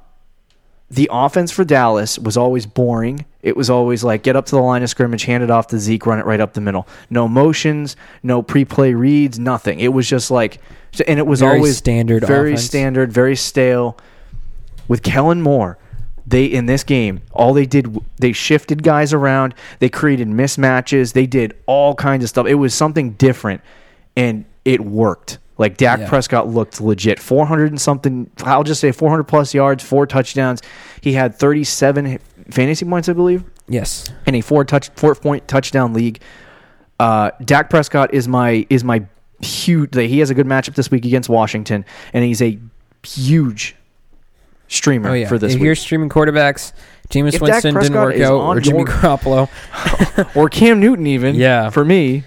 the offense for Dallas was always boring. It was always like get up to the line of scrimmage, hand it off to Zeke, run it right up the middle. No motions, no pre-play reads, nothing. It was just like, and it was Very always standard very offense. standard, very stale. With Kellen Moore, they in this game, all they did they shifted guys around, they created mismatches, they did all kinds of stuff. It was something different, and it worked. Like Dak Yeah. Prescott looked legit. 400 and something, I'll just say 400 plus yards, four touchdowns. He had 37 fantasy points, I believe, Yes. in a four touch four point touchdown league. Uh, Dak Prescott is my is my huge. He has a good matchup this week against Washington, and he's a huge streamer Oh yeah. for this if week. you're streaming quarterbacks, Jameis Winston didn't work out, or Jimmy your- Garoppolo. or Cam Newton, even. Yeah. For me,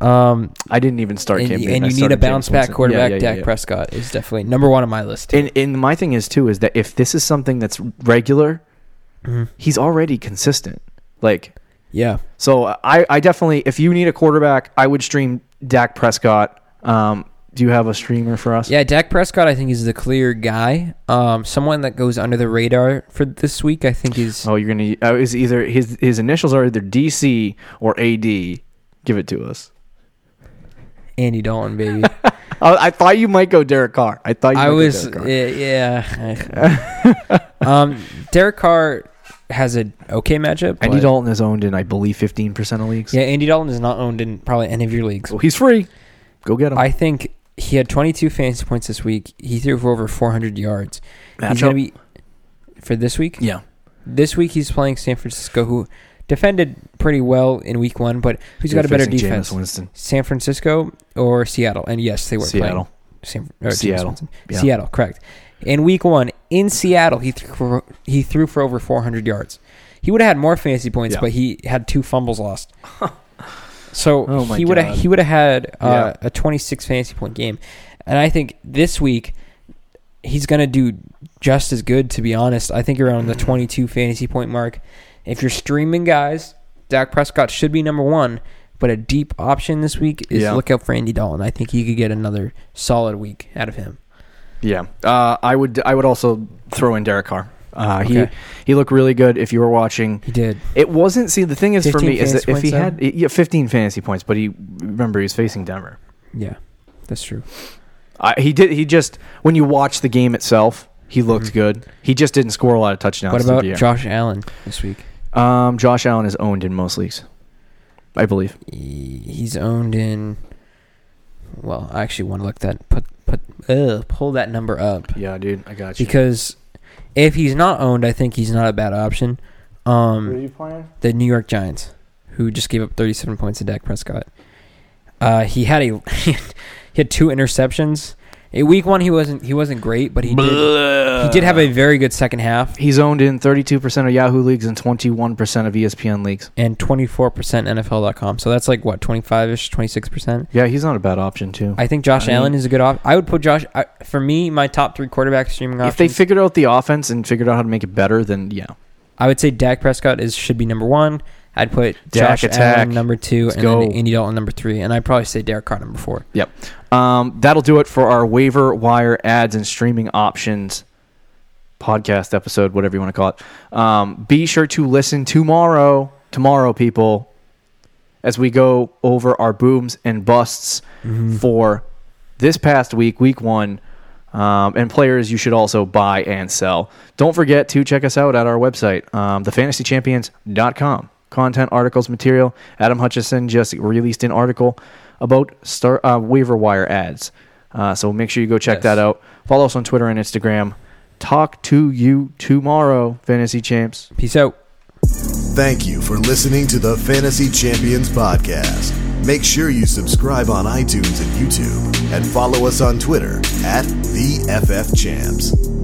Um, I didn't even start and, and I you need a bounce back Winston. quarterback. Yeah, yeah, yeah, Dak. Prescott is definitely number one on my list. And, and my thing is too is that if this is something that's regular, Mhm. he's already consistent. Like yeah. so, I I definitely if you need a quarterback, I would stream Dak Prescott. Um, do you have a streamer for us? Yeah, Dak Prescott, I think is the clear guy. Um, someone that goes under the radar for this week, I think is Oh, you're gonna uh, is either his his initials are either DC or AD. Give it to us. Andy Dalton, baby. Oh, I thought you might go Derek Carr. I thought you I might was, go Derek Carr. yeah. yeah. um, Derek Carr has a okay matchup. Andy Dalton is owned in I believe 15% of leagues. Yeah, Andy Dalton is not owned in probably any of your leagues. So he's free. Go get him. I think he had 22 fantasy points this week. He threw for over 400 yards. He's Matchup? going to be for this week. yeah. This week he's playing San Francisco, who defended pretty well in week one, but who's got a better Facing Jameis defense? Winston. San Francisco or Seattle? And yes, they were Seattle. playing San, or Jameis Seattle. Winston. Yeah. Seattle, correct. In week one in Seattle, he threw for, he threw for over 400 yards. He would have had more fantasy points, Yeah. but he had two fumbles lost. so Oh my he would have God. he would have had uh, a 26 fantasy point game, and I think this week he's gonna do just as good. To be honest, I think around the 22 fantasy point mark. If you're streaming guys, Dak Prescott should be number one. But a deep option this week is Yeah. look out for Andy Dalton. I think he could get another solid week out of him. Yeah. Uh, I would I would also throw in Derek Carr. Uh, He Okay. he looked really good. If you were watching, He did. it wasn't. See, the thing is for me is that if he had yeah, 15 fantasy points, but he remember he's facing Denver. Yeah, that's true. Uh, he did. He just when you watch the game itself, he looked Mhm. good. He just didn't score a lot of touchdowns. What about. Josh Allen this week? Um, Josh Allen is owned in most leagues, I believe. He's owned in. Well, I actually want to look that put put uh, pull that number up Yeah, dude, I got you. because if he's not owned, I think he's not a bad option. Um, you playing? the New York Giants, who just gave up 37 points to Dak Prescott. Uh, he had a he had two interceptions, Eh, Week one, he wasn't he wasn't great, but he did he did have a very good second half He's owned in 32% of Yahoo leagues and 21% of ESPN leagues. and 24% NFL.com. So that's like what 25 ish, 26 percent. Yeah, he's not a bad option too. I think Josh Allen is a good op. I would put Josh I, for me. My top three quarterback streaming if they figured out the offense and figured out how to make it better, then yeah. I would say Dak Prescott is should be number one. I'd put Dak Josh attack. Allen number 2 Let's and go. then Andy Dalton number three, and I'd probably say Derek Carr number four. Um, that'll do it for our waiver wire ads and streaming options podcast episode, whatever you want to call it. Um, be sure to listen tomorrow, tomorrow, people, as we go over our booms and busts for this past week, week one, um, and players you should also buy and sell. Don't forget to check us out at our website, um, thefantasychampions.com. Content, articles, material. Adam Hutchison just released an article about star, uh, waiver wire ads. Uh, so make sure you go check Yes. that out. Follow us on Twitter and Instagram. Talk to you tomorrow, Fantasy Champs. Peace out. Thank you for listening to the Fantasy Champions Podcast. Make sure you subscribe on iTunes and YouTube and follow us on Twitter at the FF Champs.